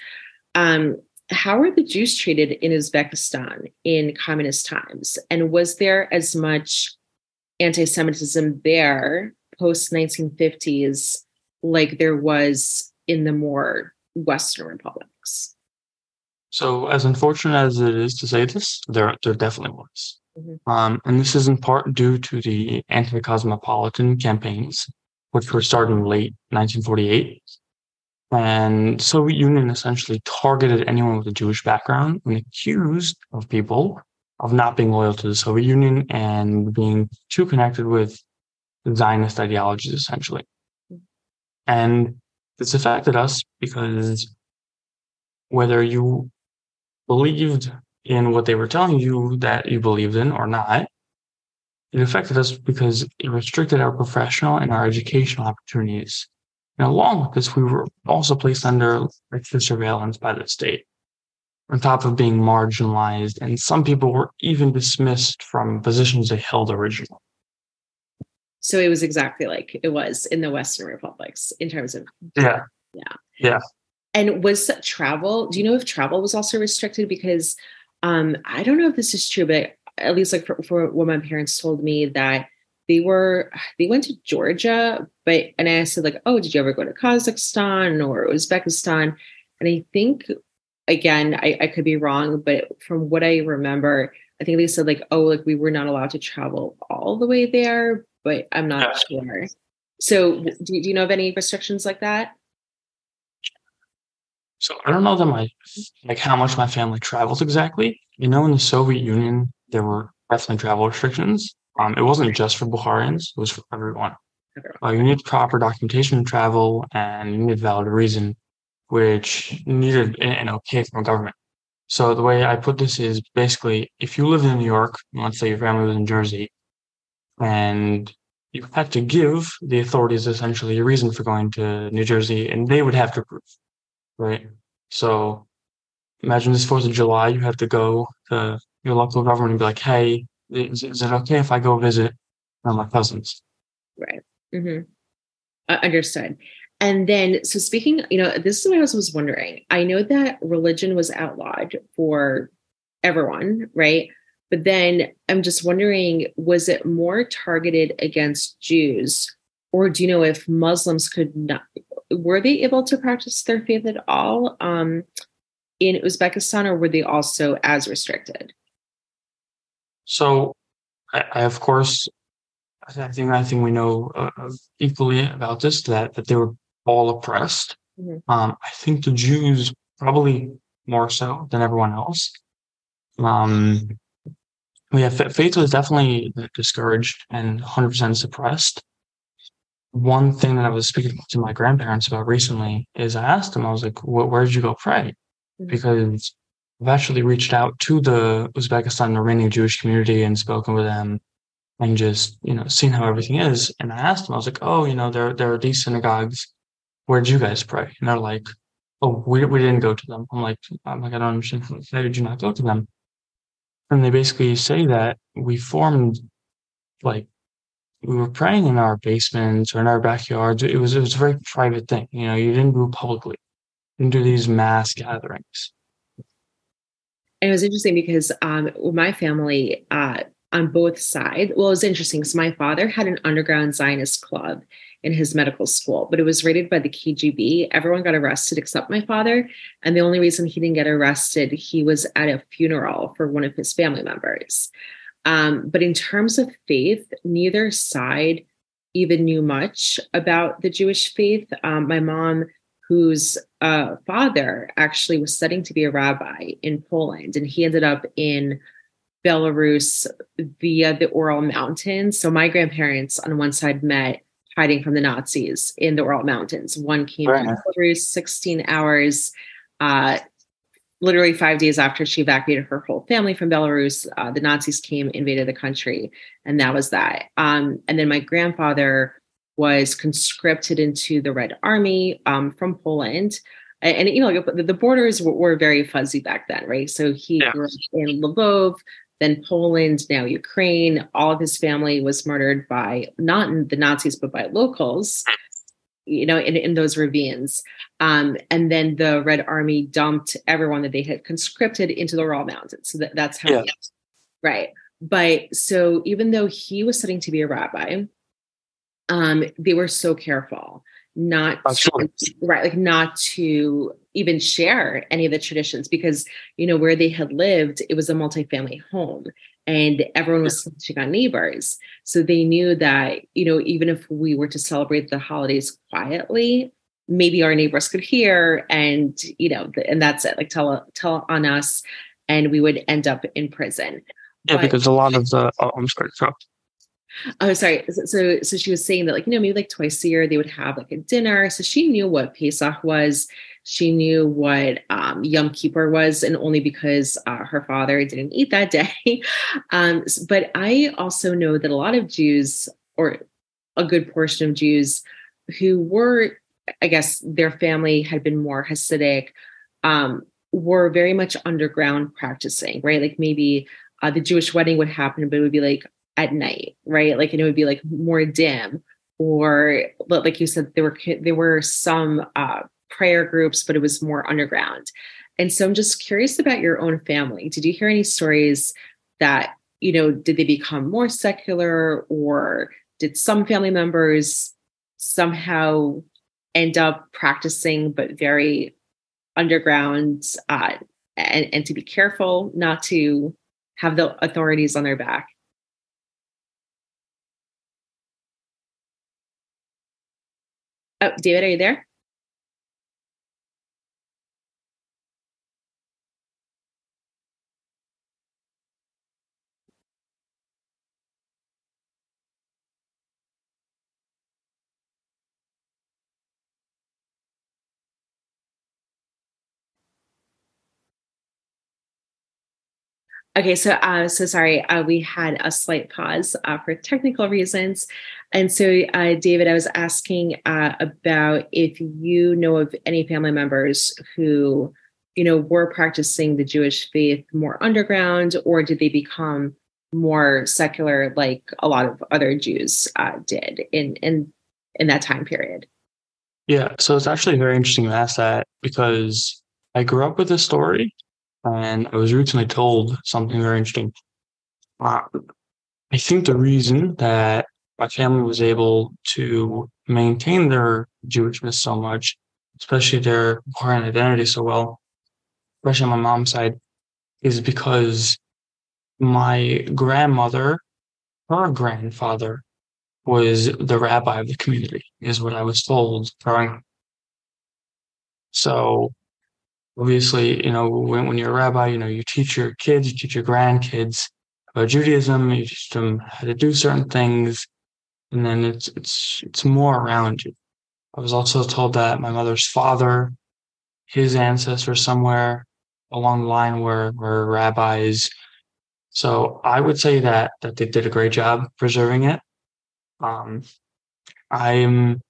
um, how were the jews treated in uzbekistan in communist times and was there as much anti-semitism there post 1950s like there was in the more western republics so as unfortunate as it is to say this there there definitely was Mm-hmm. Um, and this is in part due to the anti cosmopolitan campaigns, which were started in late 1948. And Soviet Union essentially targeted anyone with a Jewish background and accused of people of not being loyal to the Soviet Union and being too connected with Zionist ideologies, essentially. And this affected us because whether you believed in what they were telling you that you believed in or not, it affected us because it restricted our professional and our educational opportunities. And along with this, we were also placed under extra surveillance by the state, on top of being marginalized, and some people were even dismissed from positions they held originally. So it was exactly like it was in the Western republics in terms of yeah, yeah, yeah. And was travel? Do you know if travel was also restricted? Because um, I don't know if this is true, but at least like for, for what my parents told me that they were they went to Georgia, but and I said like, oh, did you ever go to Kazakhstan or Uzbekistan? And I think again, I, I could be wrong, but from what I remember, I think they said like, oh, like we were not allowed to travel all the way there, but I'm not sure. So, do, do you know of any restrictions like that? So I don't know that my like how much my family travels exactly. You know, in the Soviet Union, there were definitely travel restrictions. Um, it wasn't just for Bukharians; it was for everyone. Uh, you need proper documentation to travel, and you need valid reason, which needed an okay from government. So the way I put this is basically, if you live in New York, let's say your family was in Jersey, and you had to give the authorities essentially a reason for going to New Jersey, and they would have to prove right? So imagine this Fourth of July, you have to go to your local government and be like, "Hey, is, is it okay if I go visit my cousins?" Right. Mm-hmm. Uh, understood. And then, so speaking, you know, this is what I was, was wondering. I know that religion was outlawed for everyone, right? But then I'm just wondering, was it more targeted against Jews, or do you know if Muslims could not were they able to practice their faith at all um, in Uzbekistan, or were they also as restricted? So, I, I of course, I think I think we know uh, uh, equally about this that that they were all oppressed. Mm-hmm. Um, I think the Jews probably more so than everyone else. Um, yeah, faith was definitely discouraged and 100% suppressed one thing that I was speaking to my grandparents about recently is I asked them, I was like, where did you go pray? Mm-hmm. Because I've actually reached out to the Uzbekistan Armenian Jewish community and spoken with them and just, you know, seen how everything is. And I asked them, I was like, oh, you know, there, there are these synagogues. Where did you guys pray? And they're like, oh, we, we didn't go to them. I'm like, I'm like, I don't understand. Why did you not go to them? And they basically say that we formed like we were praying in our basements or in our backyards. It was it was a very private thing. You know, you didn't do it publicly. You didn't do these mass gatherings. And it was interesting because um, my family uh, on both sides. Well, it was interesting because my father had an underground Zionist club in his medical school, but it was raided by the KGB. Everyone got arrested except my father. And the only reason he didn't get arrested, he was at a funeral for one of his family members. Um, but in terms of faith, neither side even knew much about the Jewish faith. Um, my mom, whose uh, father actually was studying to be a rabbi in Poland, and he ended up in Belarus via the Ural Mountains. So my grandparents on one side met hiding from the Nazis in the Ural Mountains. One came right. from Belarus, 16 hours. Uh, literally five days after she evacuated her whole family from Belarus, uh, the Nazis came, invaded the country, and that was that. Um, and then my grandfather was conscripted into the Red Army um, from Poland. And, and, you know, the, the borders were, were, very fuzzy back then, right? So he yeah. grew up in Lvov, then Poland, now Ukraine. All of his family was murdered by not the Nazis, but by locals, you know, in, in those ravines. Um, and then the Red Army dumped everyone that they had conscripted into the Ural Mountains. So that, that's how, yeah. right. But so even though he was studying to be a rabbi, um, they were so careful not to, right like not to even share any of the traditions because you know where they had lived it was a multi-family home and everyone was switching on neighbors. So they knew that you know even if we were to celebrate the holidays quietly maybe our neighbors could hear and you know and that's it like tell tell on us and we would end up in prison. Yeah but, because a lot of the oh, i'm sorry Oh, sorry. So, so she was saying that, like, you know, maybe like twice a year they would have like a dinner. So she knew what Pesach was. She knew what um, Yom Kippur was, and only because uh, her father didn't eat that day. (laughs) um, but I also know that a lot of Jews, or a good portion of Jews, who were, I guess, their family had been more Hasidic, um, were very much underground practicing, right? Like maybe uh, the Jewish wedding would happen, but it would be like at night, right? Like, and it would be like more dim, or like you said, there were there were some uh, prayer groups, but it was more underground. And so I'm just curious about your own family. Did you hear any stories that you know did they become more secular, or did some family members somehow end up practicing but very underground uh, and, and to be careful not to have the authorities on their back Oh, David, are you there? Okay, so uh, so sorry, uh, we had a slight pause uh, for technical reasons, and so uh, David, I was asking uh, about if you know of any family members who, you know, were practicing the Jewish faith more underground, or did they become more secular, like a lot of other Jews uh, did in in in that time period? Yeah, so it's actually very interesting to ask that because I grew up with this story and I was recently told something very interesting. Uh, I think the reason that my family was able to maintain their Jewishness so much, especially their Bukharian identity so well, especially on my mom's side, is because my grandmother, her grandfather, was the rabbi of the community, is what I was told growing So obviously, you know, when, when you're a rabbi, you know, you teach your kids, you teach your grandkids about Judaism, you teach them how to do certain things, and then it's it's it's more around you. I was also told that my mother's father, his ancestors somewhere along the line were were rabbis. So I would say that that they did a great job preserving it. Um, I'm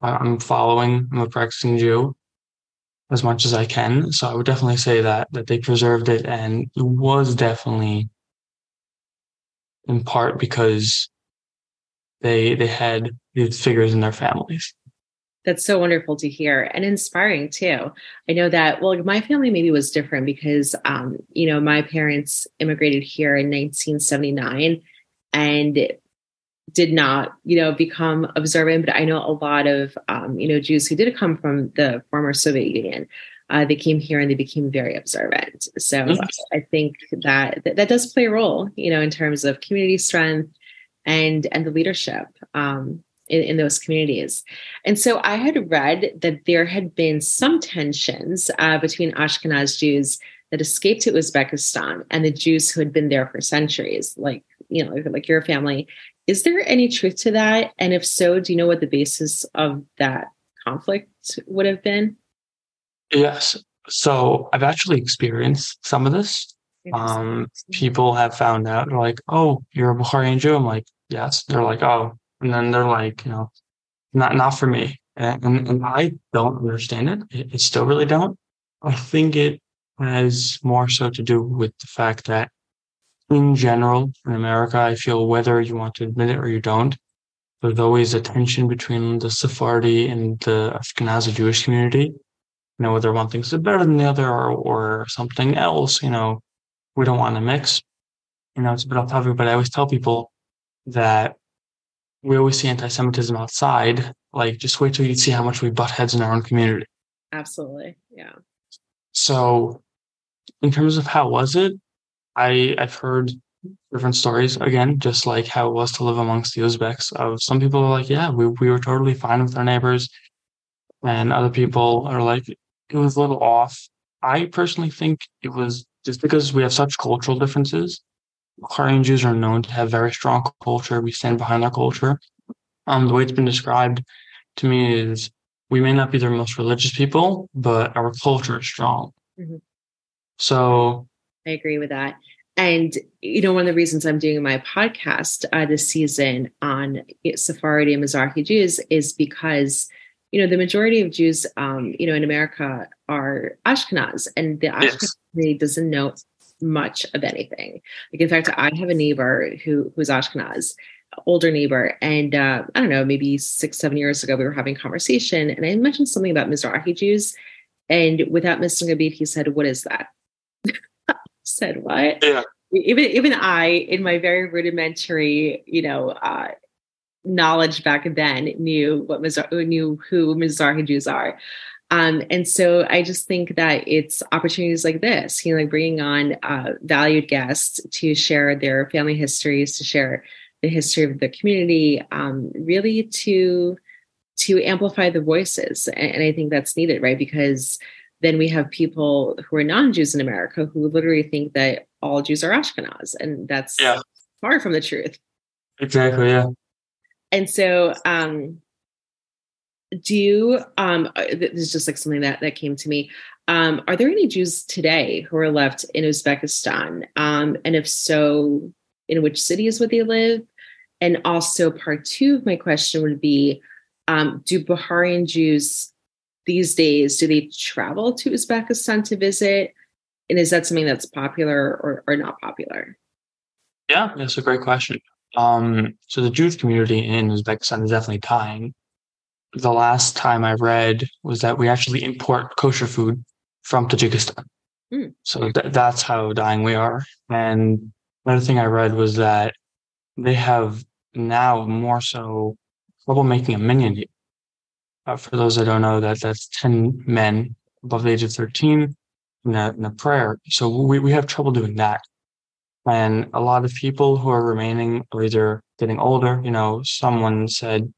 I'm following. I'm a practicing Jew, as much as I can. So I would definitely say that that they preserved it and it was definitely in part because they they had these figures in their families. That's so wonderful to hear and inspiring too. I know that well my family maybe was different because um you know my parents immigrated here in 1979 and did not, you know, become observant. But I know a lot of, um, you know, Jews who did come from the former Soviet Union. Uh, they came here and they became very observant. So mm-hmm. I think that, that, that does play a role, you know, in terms of community strength and and the leadership um, in, in those communities. And so I had read that there had been some tensions uh, between Ashkenaz Jews that escaped to Uzbekistan and the Jews who had been there for centuries, like you know, like your family is there any truth to that? And if so, do you know what the basis of that conflict would have been? Yes. So I've actually experienced some of this. Um, people have found out, they're like, oh, you're a Bukharian Jew. I'm like, yes. They're like, oh. And then they're like, you know, not not for me. And, and, and I don't understand it. I still really don't. I think it has more so to do with the fact that in general in America, I feel whether you want to admit it or you don't, there's always a tension between the Sephardi and the Ashkenazi Jewish community. You know, whether one thinks it's better than the other or, or something else, you know, we don't want to mix. You know, it's a bit off topic, but I always tell people that we always see anti-Semitism outside. Like, just wait till you see how much we butt heads in our own community. Absolutely. Yeah. So, in terms of how was it, I I've heard different stories again, just like how it was to live amongst the Uzbeks. Of some people are like, yeah, we we were totally fine with our neighbors, and other people are like, it was a little off. I personally think it was just because we have such cultural differences. Bukharian Jews are known to have very strong culture. We stand behind our culture. Um, the way it's been described to me is we may not be the most religious people, but our culture is strong. Mm-hmm. So I agree with that. And you know, one of the reasons I'm doing my podcast uh, this season on Sephardi and Mizrahi Jews is because you know the majority of Jews, um, you know, in America are Ashkenaz, and the Ashkenaz yes. doesn't know much of anything. Like in fact, I have a neighbor who who's Ashkenaz, older neighbor, and uh, I don't know, maybe six seven years ago, we were having conversation, and I mentioned something about Mizrahi Jews, and without missing a beat, he said, "What is that?" (laughs) said what? Yeah. Even even I, in my very rudimentary, you know, uh, knowledge back then, knew what Mizar- knew who Mizrahi Jews are. Um, and so I just think that it's opportunities like this, you know, like bringing on uh, valued guests to share their family histories, to share the history of the community, um, really to to amplify the voices. And, and I think that's needed, right? Because then we have people who are non-Jews in America who literally think that all Jews are Ashkenaz, and that's yeah. far from the truth. Exactly. Yeah. And so, um, do you? Um, uh, this is just like something that that came to me. Um, are there any Jews today who are left in Uzbekistan? Um, and if so, in which cities would they live? And also, part two of my question would be: um, Do Bukharian Jews these days, do they travel to Uzbekistan to visit? And is that something that's popular or, or not popular? Yeah, that's a great question. Um, so the Jewish community in Uzbekistan is definitely dying. The last time I read was that we actually import kosher food from Tajikistan. Mm. So th- that's how dying we are. And another thing I read was that they have now more so trouble making a minyan uh, for those that don't know, that that's 10 men above the age of 13 in a, in a prayer. So we, we have trouble doing that. And a lot of people who are remaining are either getting older, you know, someone said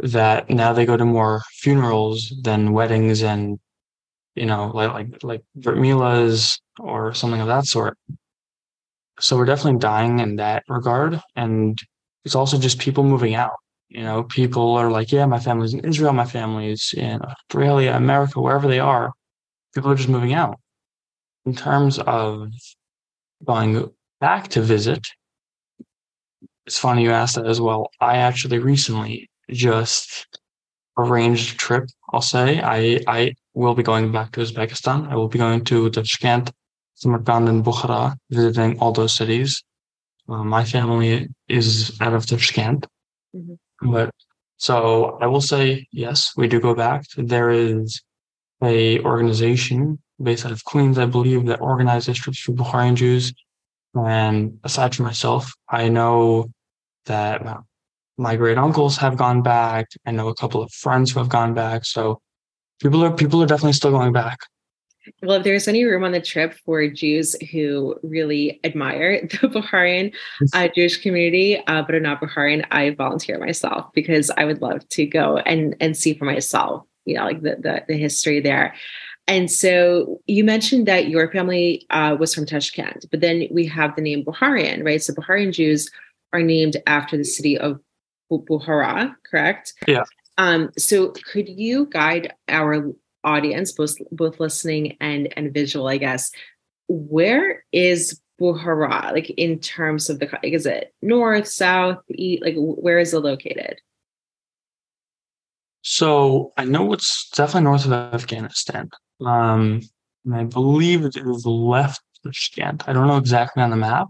that now they go to more funerals than weddings and, you know, like, like, like milas or something of that sort. So we're definitely dying in that regard. And it's also just people moving out. You know, people are like, yeah, my family's in Israel, my family's in Australia, America, wherever they are. People are just moving out. In terms of going back to visit, it's funny you asked that as well. I actually recently just arranged a trip. I'll say I I will be going back to Uzbekistan. I will be going to Tashkent, Samarkand, and Bukhara, visiting all those cities. Uh, my family is out of Tashkent, mm-hmm. But so I will say, yes, we do go back. There is a organization based out of Queens, I believe, that organizes trips for Bukharian Jews. And aside from myself, I know that my great uncles have gone back. I know a couple of friends who have gone back. So people are people are definitely still going back. Well, if there's any room on the trip for Jews who really admire (laughs) the Bukharian uh, Jewish community, uh, but are not Bukharian, I volunteer myself because I would love to go and and see for myself, you know, like the the, the history there. And so you mentioned that your family uh, was from Tashkent, but then we have the name Bukharian, right? So Bukharian Jews are named after the city of Bukhara, correct? Yeah. Um, so could you guide our audience, both both listening and and visual, I guess. Where is Bukhara, like in terms of the like, is it north, south, east? Like where is it located? So I know it's definitely north of Afghanistan. Um, and I believe it is left of Tashkent. I don't know exactly on the map,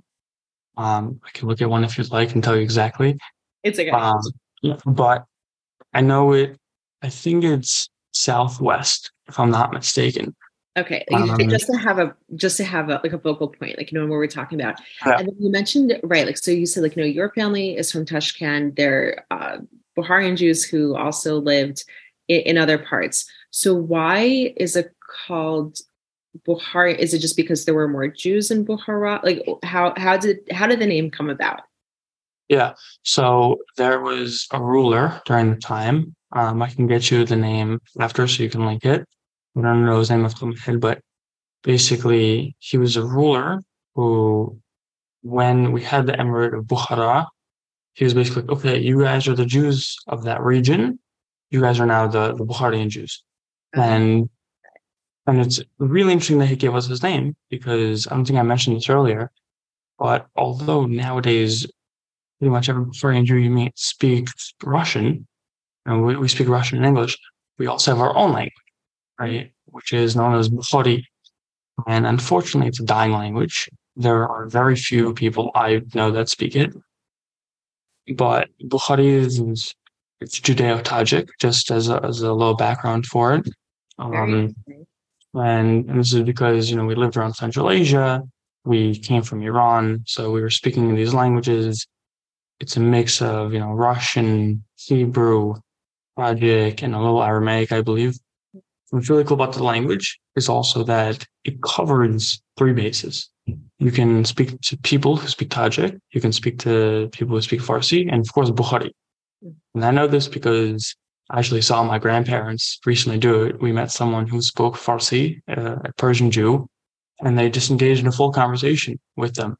Um, I can look at one if you'd like and tell you exactly. It's okay. Um, but I know it. I think it's southwest, if I'm not mistaken. Okay, um, just to have a just to have a, like a focal point, like you know what we're talking about. Yeah. And then you mentioned right, like so you said like you know your family is from Tashkent. They're uh, Bukharian Jews who also lived in, in other parts. So why is it called Bukhara? Is it just because there were more Jews in Bukhara? Like how how did how did the name come about? Yeah, so there was a ruler during the time. Um, I can get you the name after, so you can link it. I don't know his name off the top of my head, but basically he was a ruler who, when we had the Emirate of Bukhara, he was basically like, okay, you guys are the Jews of that region. You guys are now the, the Bukharian Jews. And and it's really interesting that he gave us his name because I don't think I mentioned this earlier. But although nowadays pretty much every Bukharian Jew you meet speaks Russian, and we, we speak Russian and English, we also have our own language right, which is known as Bukhari. And unfortunately, it's a dying language. There are very few people I know that speak it. But Bukhari is, it's Judeo-Tajik, just as a, as a little background for it. Um, and, and this is because, you know, we lived around Central Asia. We came from Iran. So we were speaking these languages. It's a mix of, you know, Russian, Hebrew, Tajik, and a little Aramaic, I believe. What's really cool about the language is also that it covers three bases. You can speak to people who speak Tajik, you can speak to people who speak Farsi, and of course, Bukhari. And I know this because I actually saw my grandparents recently do it. We met someone who spoke Farsi, uh, a Persian Jew, and they just engaged in a full conversation with them.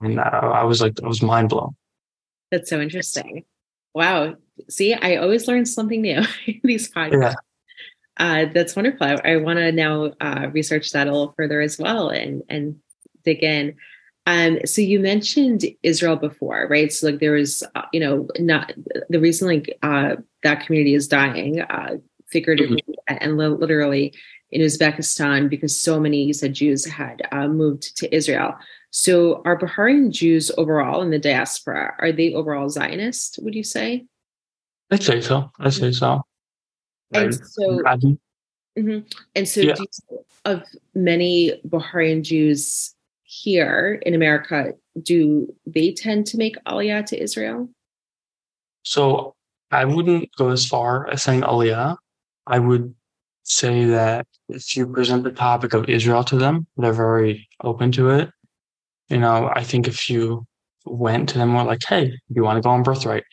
And I, I was like, I was mind blown. That's so interesting. Wow. See, I always learn something new (laughs) in these podcasts. Yeah. Uh, that's wonderful. I, I want to now uh, research that a little further as well and and dig in. Um, so you mentioned Israel before, right? So like there was, uh, you know, not the reason like uh, that community is dying, uh, figuratively mm-hmm. and li- literally in Uzbekistan because so many you said Jews had uh, moved to Israel. So are Bukharian Jews overall in the diaspora are they overall Zionist? Would you say? I'd say so. I'd say so. And so, mm-hmm. and so, yeah. of many Bukharian Jews here in America, do they tend to make Aliyah to Israel? So, I wouldn't go as far as saying Aliyah. I would say that if you present the topic of Israel to them, they're very open to it. You know, I think if you went to them more like, hey, do you want to go on birthright?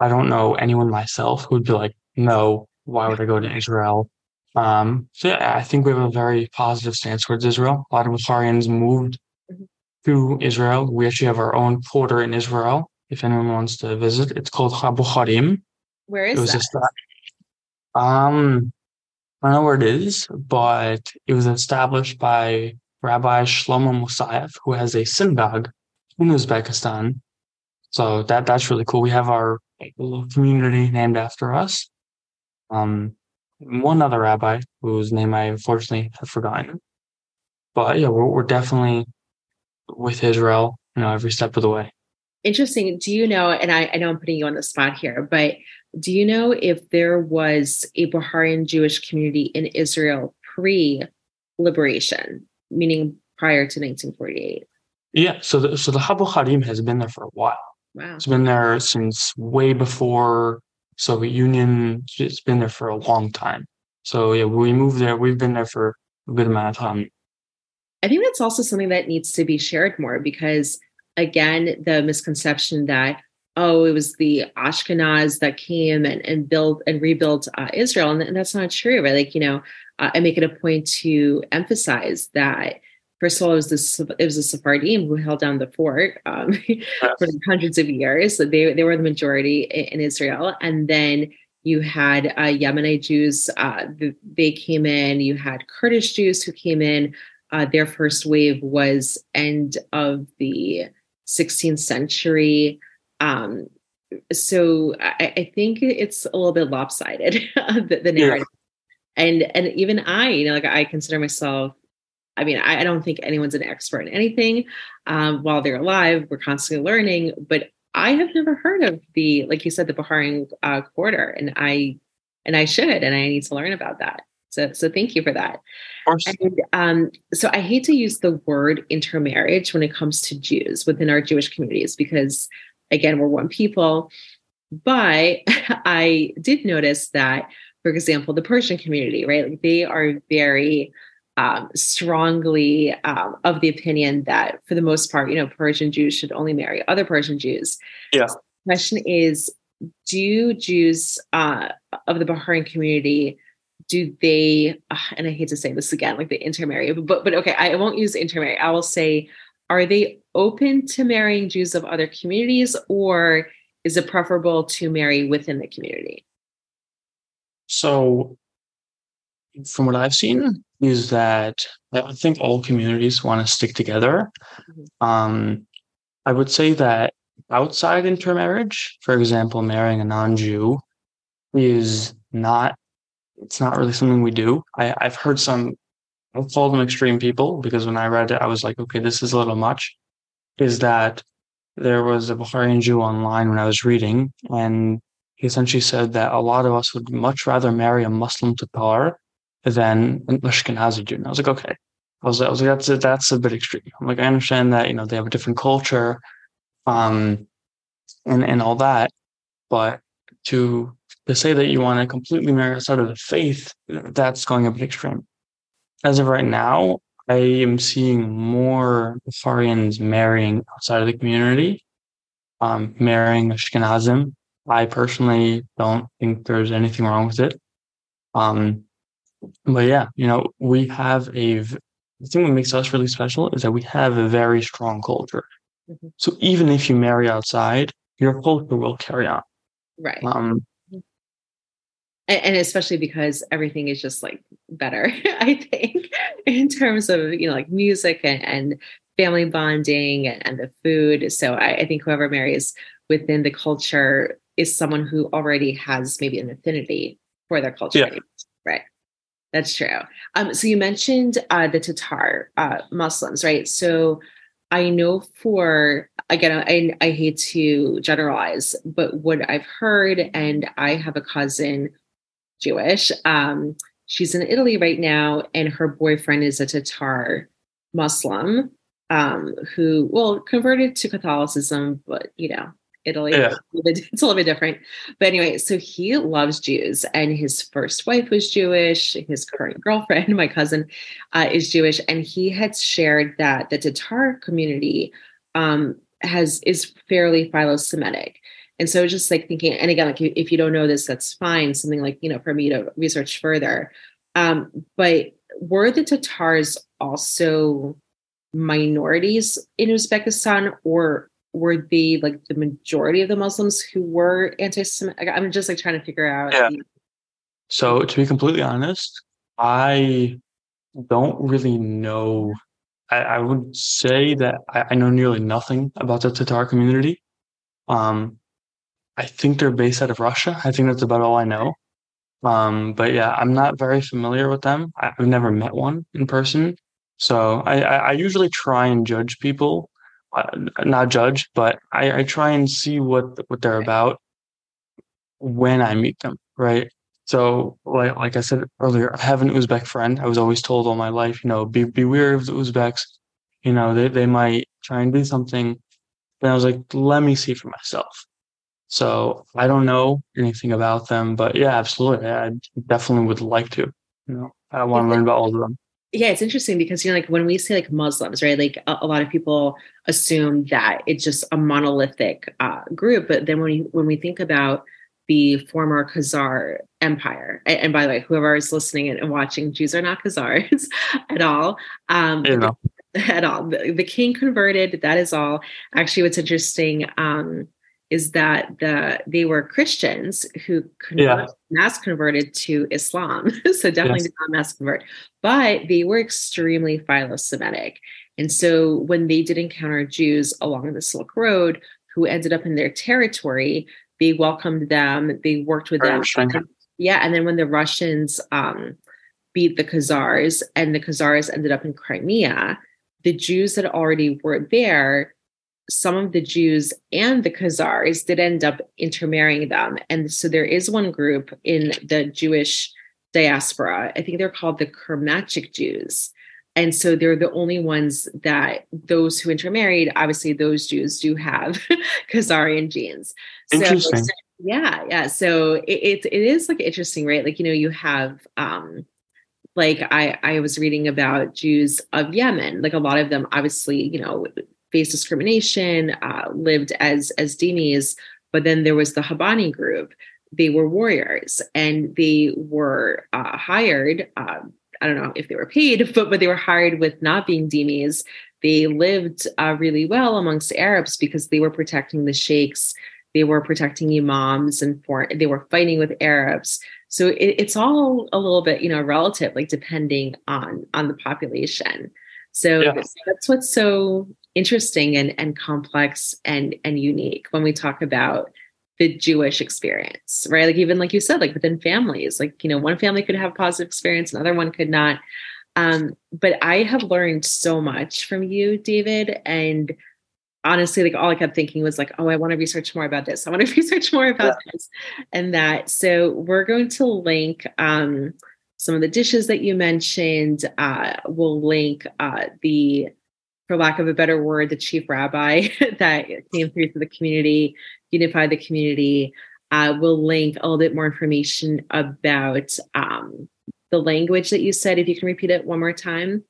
I don't know anyone myself who'd be like, no, why would I go to Israel? Um, so yeah, I think we have a very positive stance towards Israel. A lot of Bukharians moved mm-hmm. to Israel. We actually have our own quarter in Israel. If anyone wants to visit, it's called Bukharim. Where is it was that? um, I don't know where it is, but it was established by Rabbi Shlomo Musayev, who has a synagogue in Uzbekistan. So that that's really cool. We have our little community named after us. Um, one other rabbi whose name I unfortunately have forgotten. But yeah, we're, we're definitely with Israel, you know, every step of the way. Interesting. Do you know, and I, I know I'm putting you on the spot here, but do you know if there was a Bukharian Jewish community in Israel pre liberation, meaning prior to 1948? Yeah, so the, so the HaBukharim has been there for a while. Wow. It's been there since way before Soviet Union. It's been there for a long time. So yeah, we moved there. We've been there for a good amount of time. I think that's also something that needs to be shared more because again, the misconception that oh, it was the Ashkenaz that came and, and built and rebuilt uh, Israel, and, and, that's not true, right? Like you know, uh, I make it a point to emphasize that first of all, it was the it was the Sephardim who held down the fort um, (laughs) for hundreds of years. So they they were the majority in, in Israel, and then you had uh, Yemenite Jews. Uh, they came in. You had Kurdish Jews who came in. Uh, their first wave was end of the 16th century. Um, so I, I, think it's a little bit lopsided (laughs) the, the narrative. Yeah. And and even I, you know, like I consider myself I mean, I, I don't think anyone's an expert in anything. Um, while they're alive, we're constantly learning. But I have never heard of the, like you said, the Bukharian uh, quarter, and I and I should, and I need to learn about that. So, so thank you for that. And, um, so I hate to use the word intermarriage when it comes to Jews within our Jewish communities because, again, we're one people. But (laughs) I did notice that, for example, the Persian community, right? Like they are very um, strongly um, of the opinion that, for the most part, you know, Persian Jews should only marry other Persian Jews. Yeah. So the question is, do Jews uh, of the Bukharian community do they uh, and i hate to say this again like the intermarry but but okay i won't use intermarry i will say are they open to marrying jews of other communities or is it preferable to marry within the community so from what i've seen is that i think all communities want to stick together mm-hmm. um, i would say that outside intermarriage for example marrying a non-jew is not it's not really something we do. I, I've heard some, I'll call them extreme people because when I read it, I was like, okay, this is a little much. Is that there was a Bukharian Jew online when I was reading, and he essentially said that a lot of us would much rather marry a Muslim Tatar than an Ashkenazi Jew. And I was like, okay. I was, I was like, that's that's a bit extreme. I'm like, I understand that, you know, they have a different culture, um, and, and all that, but to to say that you want to completely marry outside of the faith, that's going a bit extreme. As of right now, I am seeing more Bukharians marrying outside of the community, um, marrying Ashkenazim. I personally don't think there's anything wrong with it. Um, but yeah, you know, we have a, the thing that makes us really special is that we have a very strong culture. Mm-hmm. So even if you marry outside, your culture will carry on. Right. Um, and, especially because everything is just like better (laughs) i think in terms of you know like music and, and family bonding and, and, the food. So I, I think whoever marries within the culture is someone who already has maybe an affinity for their culture. Yeah. right. That's true. Um so you mentioned uh the tatar uh muslims right? So i know for again I, I hate to generalize but what i've heard and i have a cousin Jewish. Um, she's in Italy right now, and her boyfriend is a Tatar Muslim um, who, well, converted to Catholicism, but you know, Italy, yeah. it's a little bit different. But anyway, so he loves Jews, and his first wife was Jewish. His current girlfriend, (laughs) my cousin, uh, is Jewish, and he had shared that the Tatar community um, has is fairly philo-Semitic. And so just like thinking, and again, like if you don't know this, that's fine. Something like, you know, for me to research further. Um, but were the Tatars also minorities in Uzbekistan or were they like the majority of the Muslims who were anti-Semitic? I'm just like trying to figure out. Yeah. So to be completely honest, I don't really know. I, I would say that I, I, know nearly nothing about the Tatar community. Um, I think they're based out of Russia. I think that's about all I know. Um, but yeah, I'm not very familiar with them. I've never met one in person. So I, I, usually try and judge people, uh, not judge, but I, I try and see what what they're about when I meet them, right? So like like I said earlier, I have an Uzbek friend. I was always told all my life, you know, be be wary of the Uzbeks. You know, they, they might try and do something. And I was like, let me see for myself. So I don't know anything about them, but yeah, absolutely. I definitely would like to. You know, I want to learn about all of them. Yeah, it's interesting because you know, like when we say like Muslims, right? Like a, a lot of people assume that it's just a monolithic uh, group, but then when we when we think about the former Khazar Empire, and, and by the way, whoever is listening and, watching, Jews are not Khazars (laughs) at all. Um, you know. (laughs) At all, the, the, king converted. That is all. Actually, what's interesting. Um, is that the they were Christians who convert, yeah. mass converted to Islam. (laughs) so definitely yes. did not mass convert, but they were extremely philo-Semitic. And so when they did encounter Jews along the Silk Road who ended up in their territory, they welcomed them, they worked with them. yeah, and then when the Russians um, beat the Khazars and the Khazars ended up in Crimea, the Jews that already were there, some of the Jews and the Khazars did end up intermarrying them. And so there is one group in the Jewish diaspora, I think they're called the Krymchak Jews. And so they're the only ones that those who intermarried, obviously, those Jews do have (laughs) Khazarian genes. Interesting. So, yeah, yeah. So it, it, it is like interesting, right? Like, you know, you have um like I I was reading about Jews of Yemen, like a lot of them obviously, you know, faced discrimination, uh, lived as as dhimmis, but then there was the Habani group. They were warriors and they were uh, hired. Uh, I don't know if they were paid, (laughs) but but they were hired with not being dhimmis. They lived uh, really well amongst Arabs because they were protecting the sheikhs they were protecting imams and for they were fighting with Arabs. So it, it's all a little bit, you know, relative, like depending on on the population. So yeah. that's what's so interesting and and complex and and unique when we talk about the Jewish experience, right? Like even like you said, like within families, like you know, one family could have positive experience, another one could not. Um, but I have learned so much from you, David, and honestly, like all I kept thinking was like, oh, I want to research more about this. I want to (laughs) research more about yeah. this and that. So we're going to link um, some of the dishes that you mentioned. Uh, we'll link uh, the, for lack of a better word, the chief rabbi (laughs) that came through to the community, unified the community. Uh, we'll link a little bit more information about um, the language that you said. If you can repeat it one more time.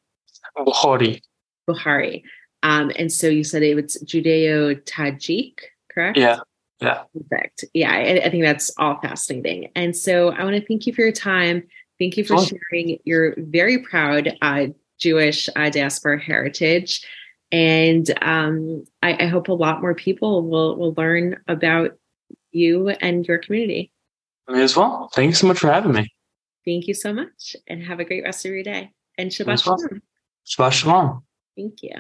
Bukhari. Bukhari. Um, and so you said it was Judeo Tajik, correct? Yeah. Yeah. Perfect. Yeah. I, I, think that's all fascinating. And so I want to thank you for your time. Thank you for sharing your very proud uh, Jewish uh, diaspora heritage. And um, I, I hope a lot more people will, will learn about you and your community. Me as well. Thank you so much for having me. Thank you so much and have a great rest of your day. And Shabbat Shalom. Shabbat Shalom. Thank you.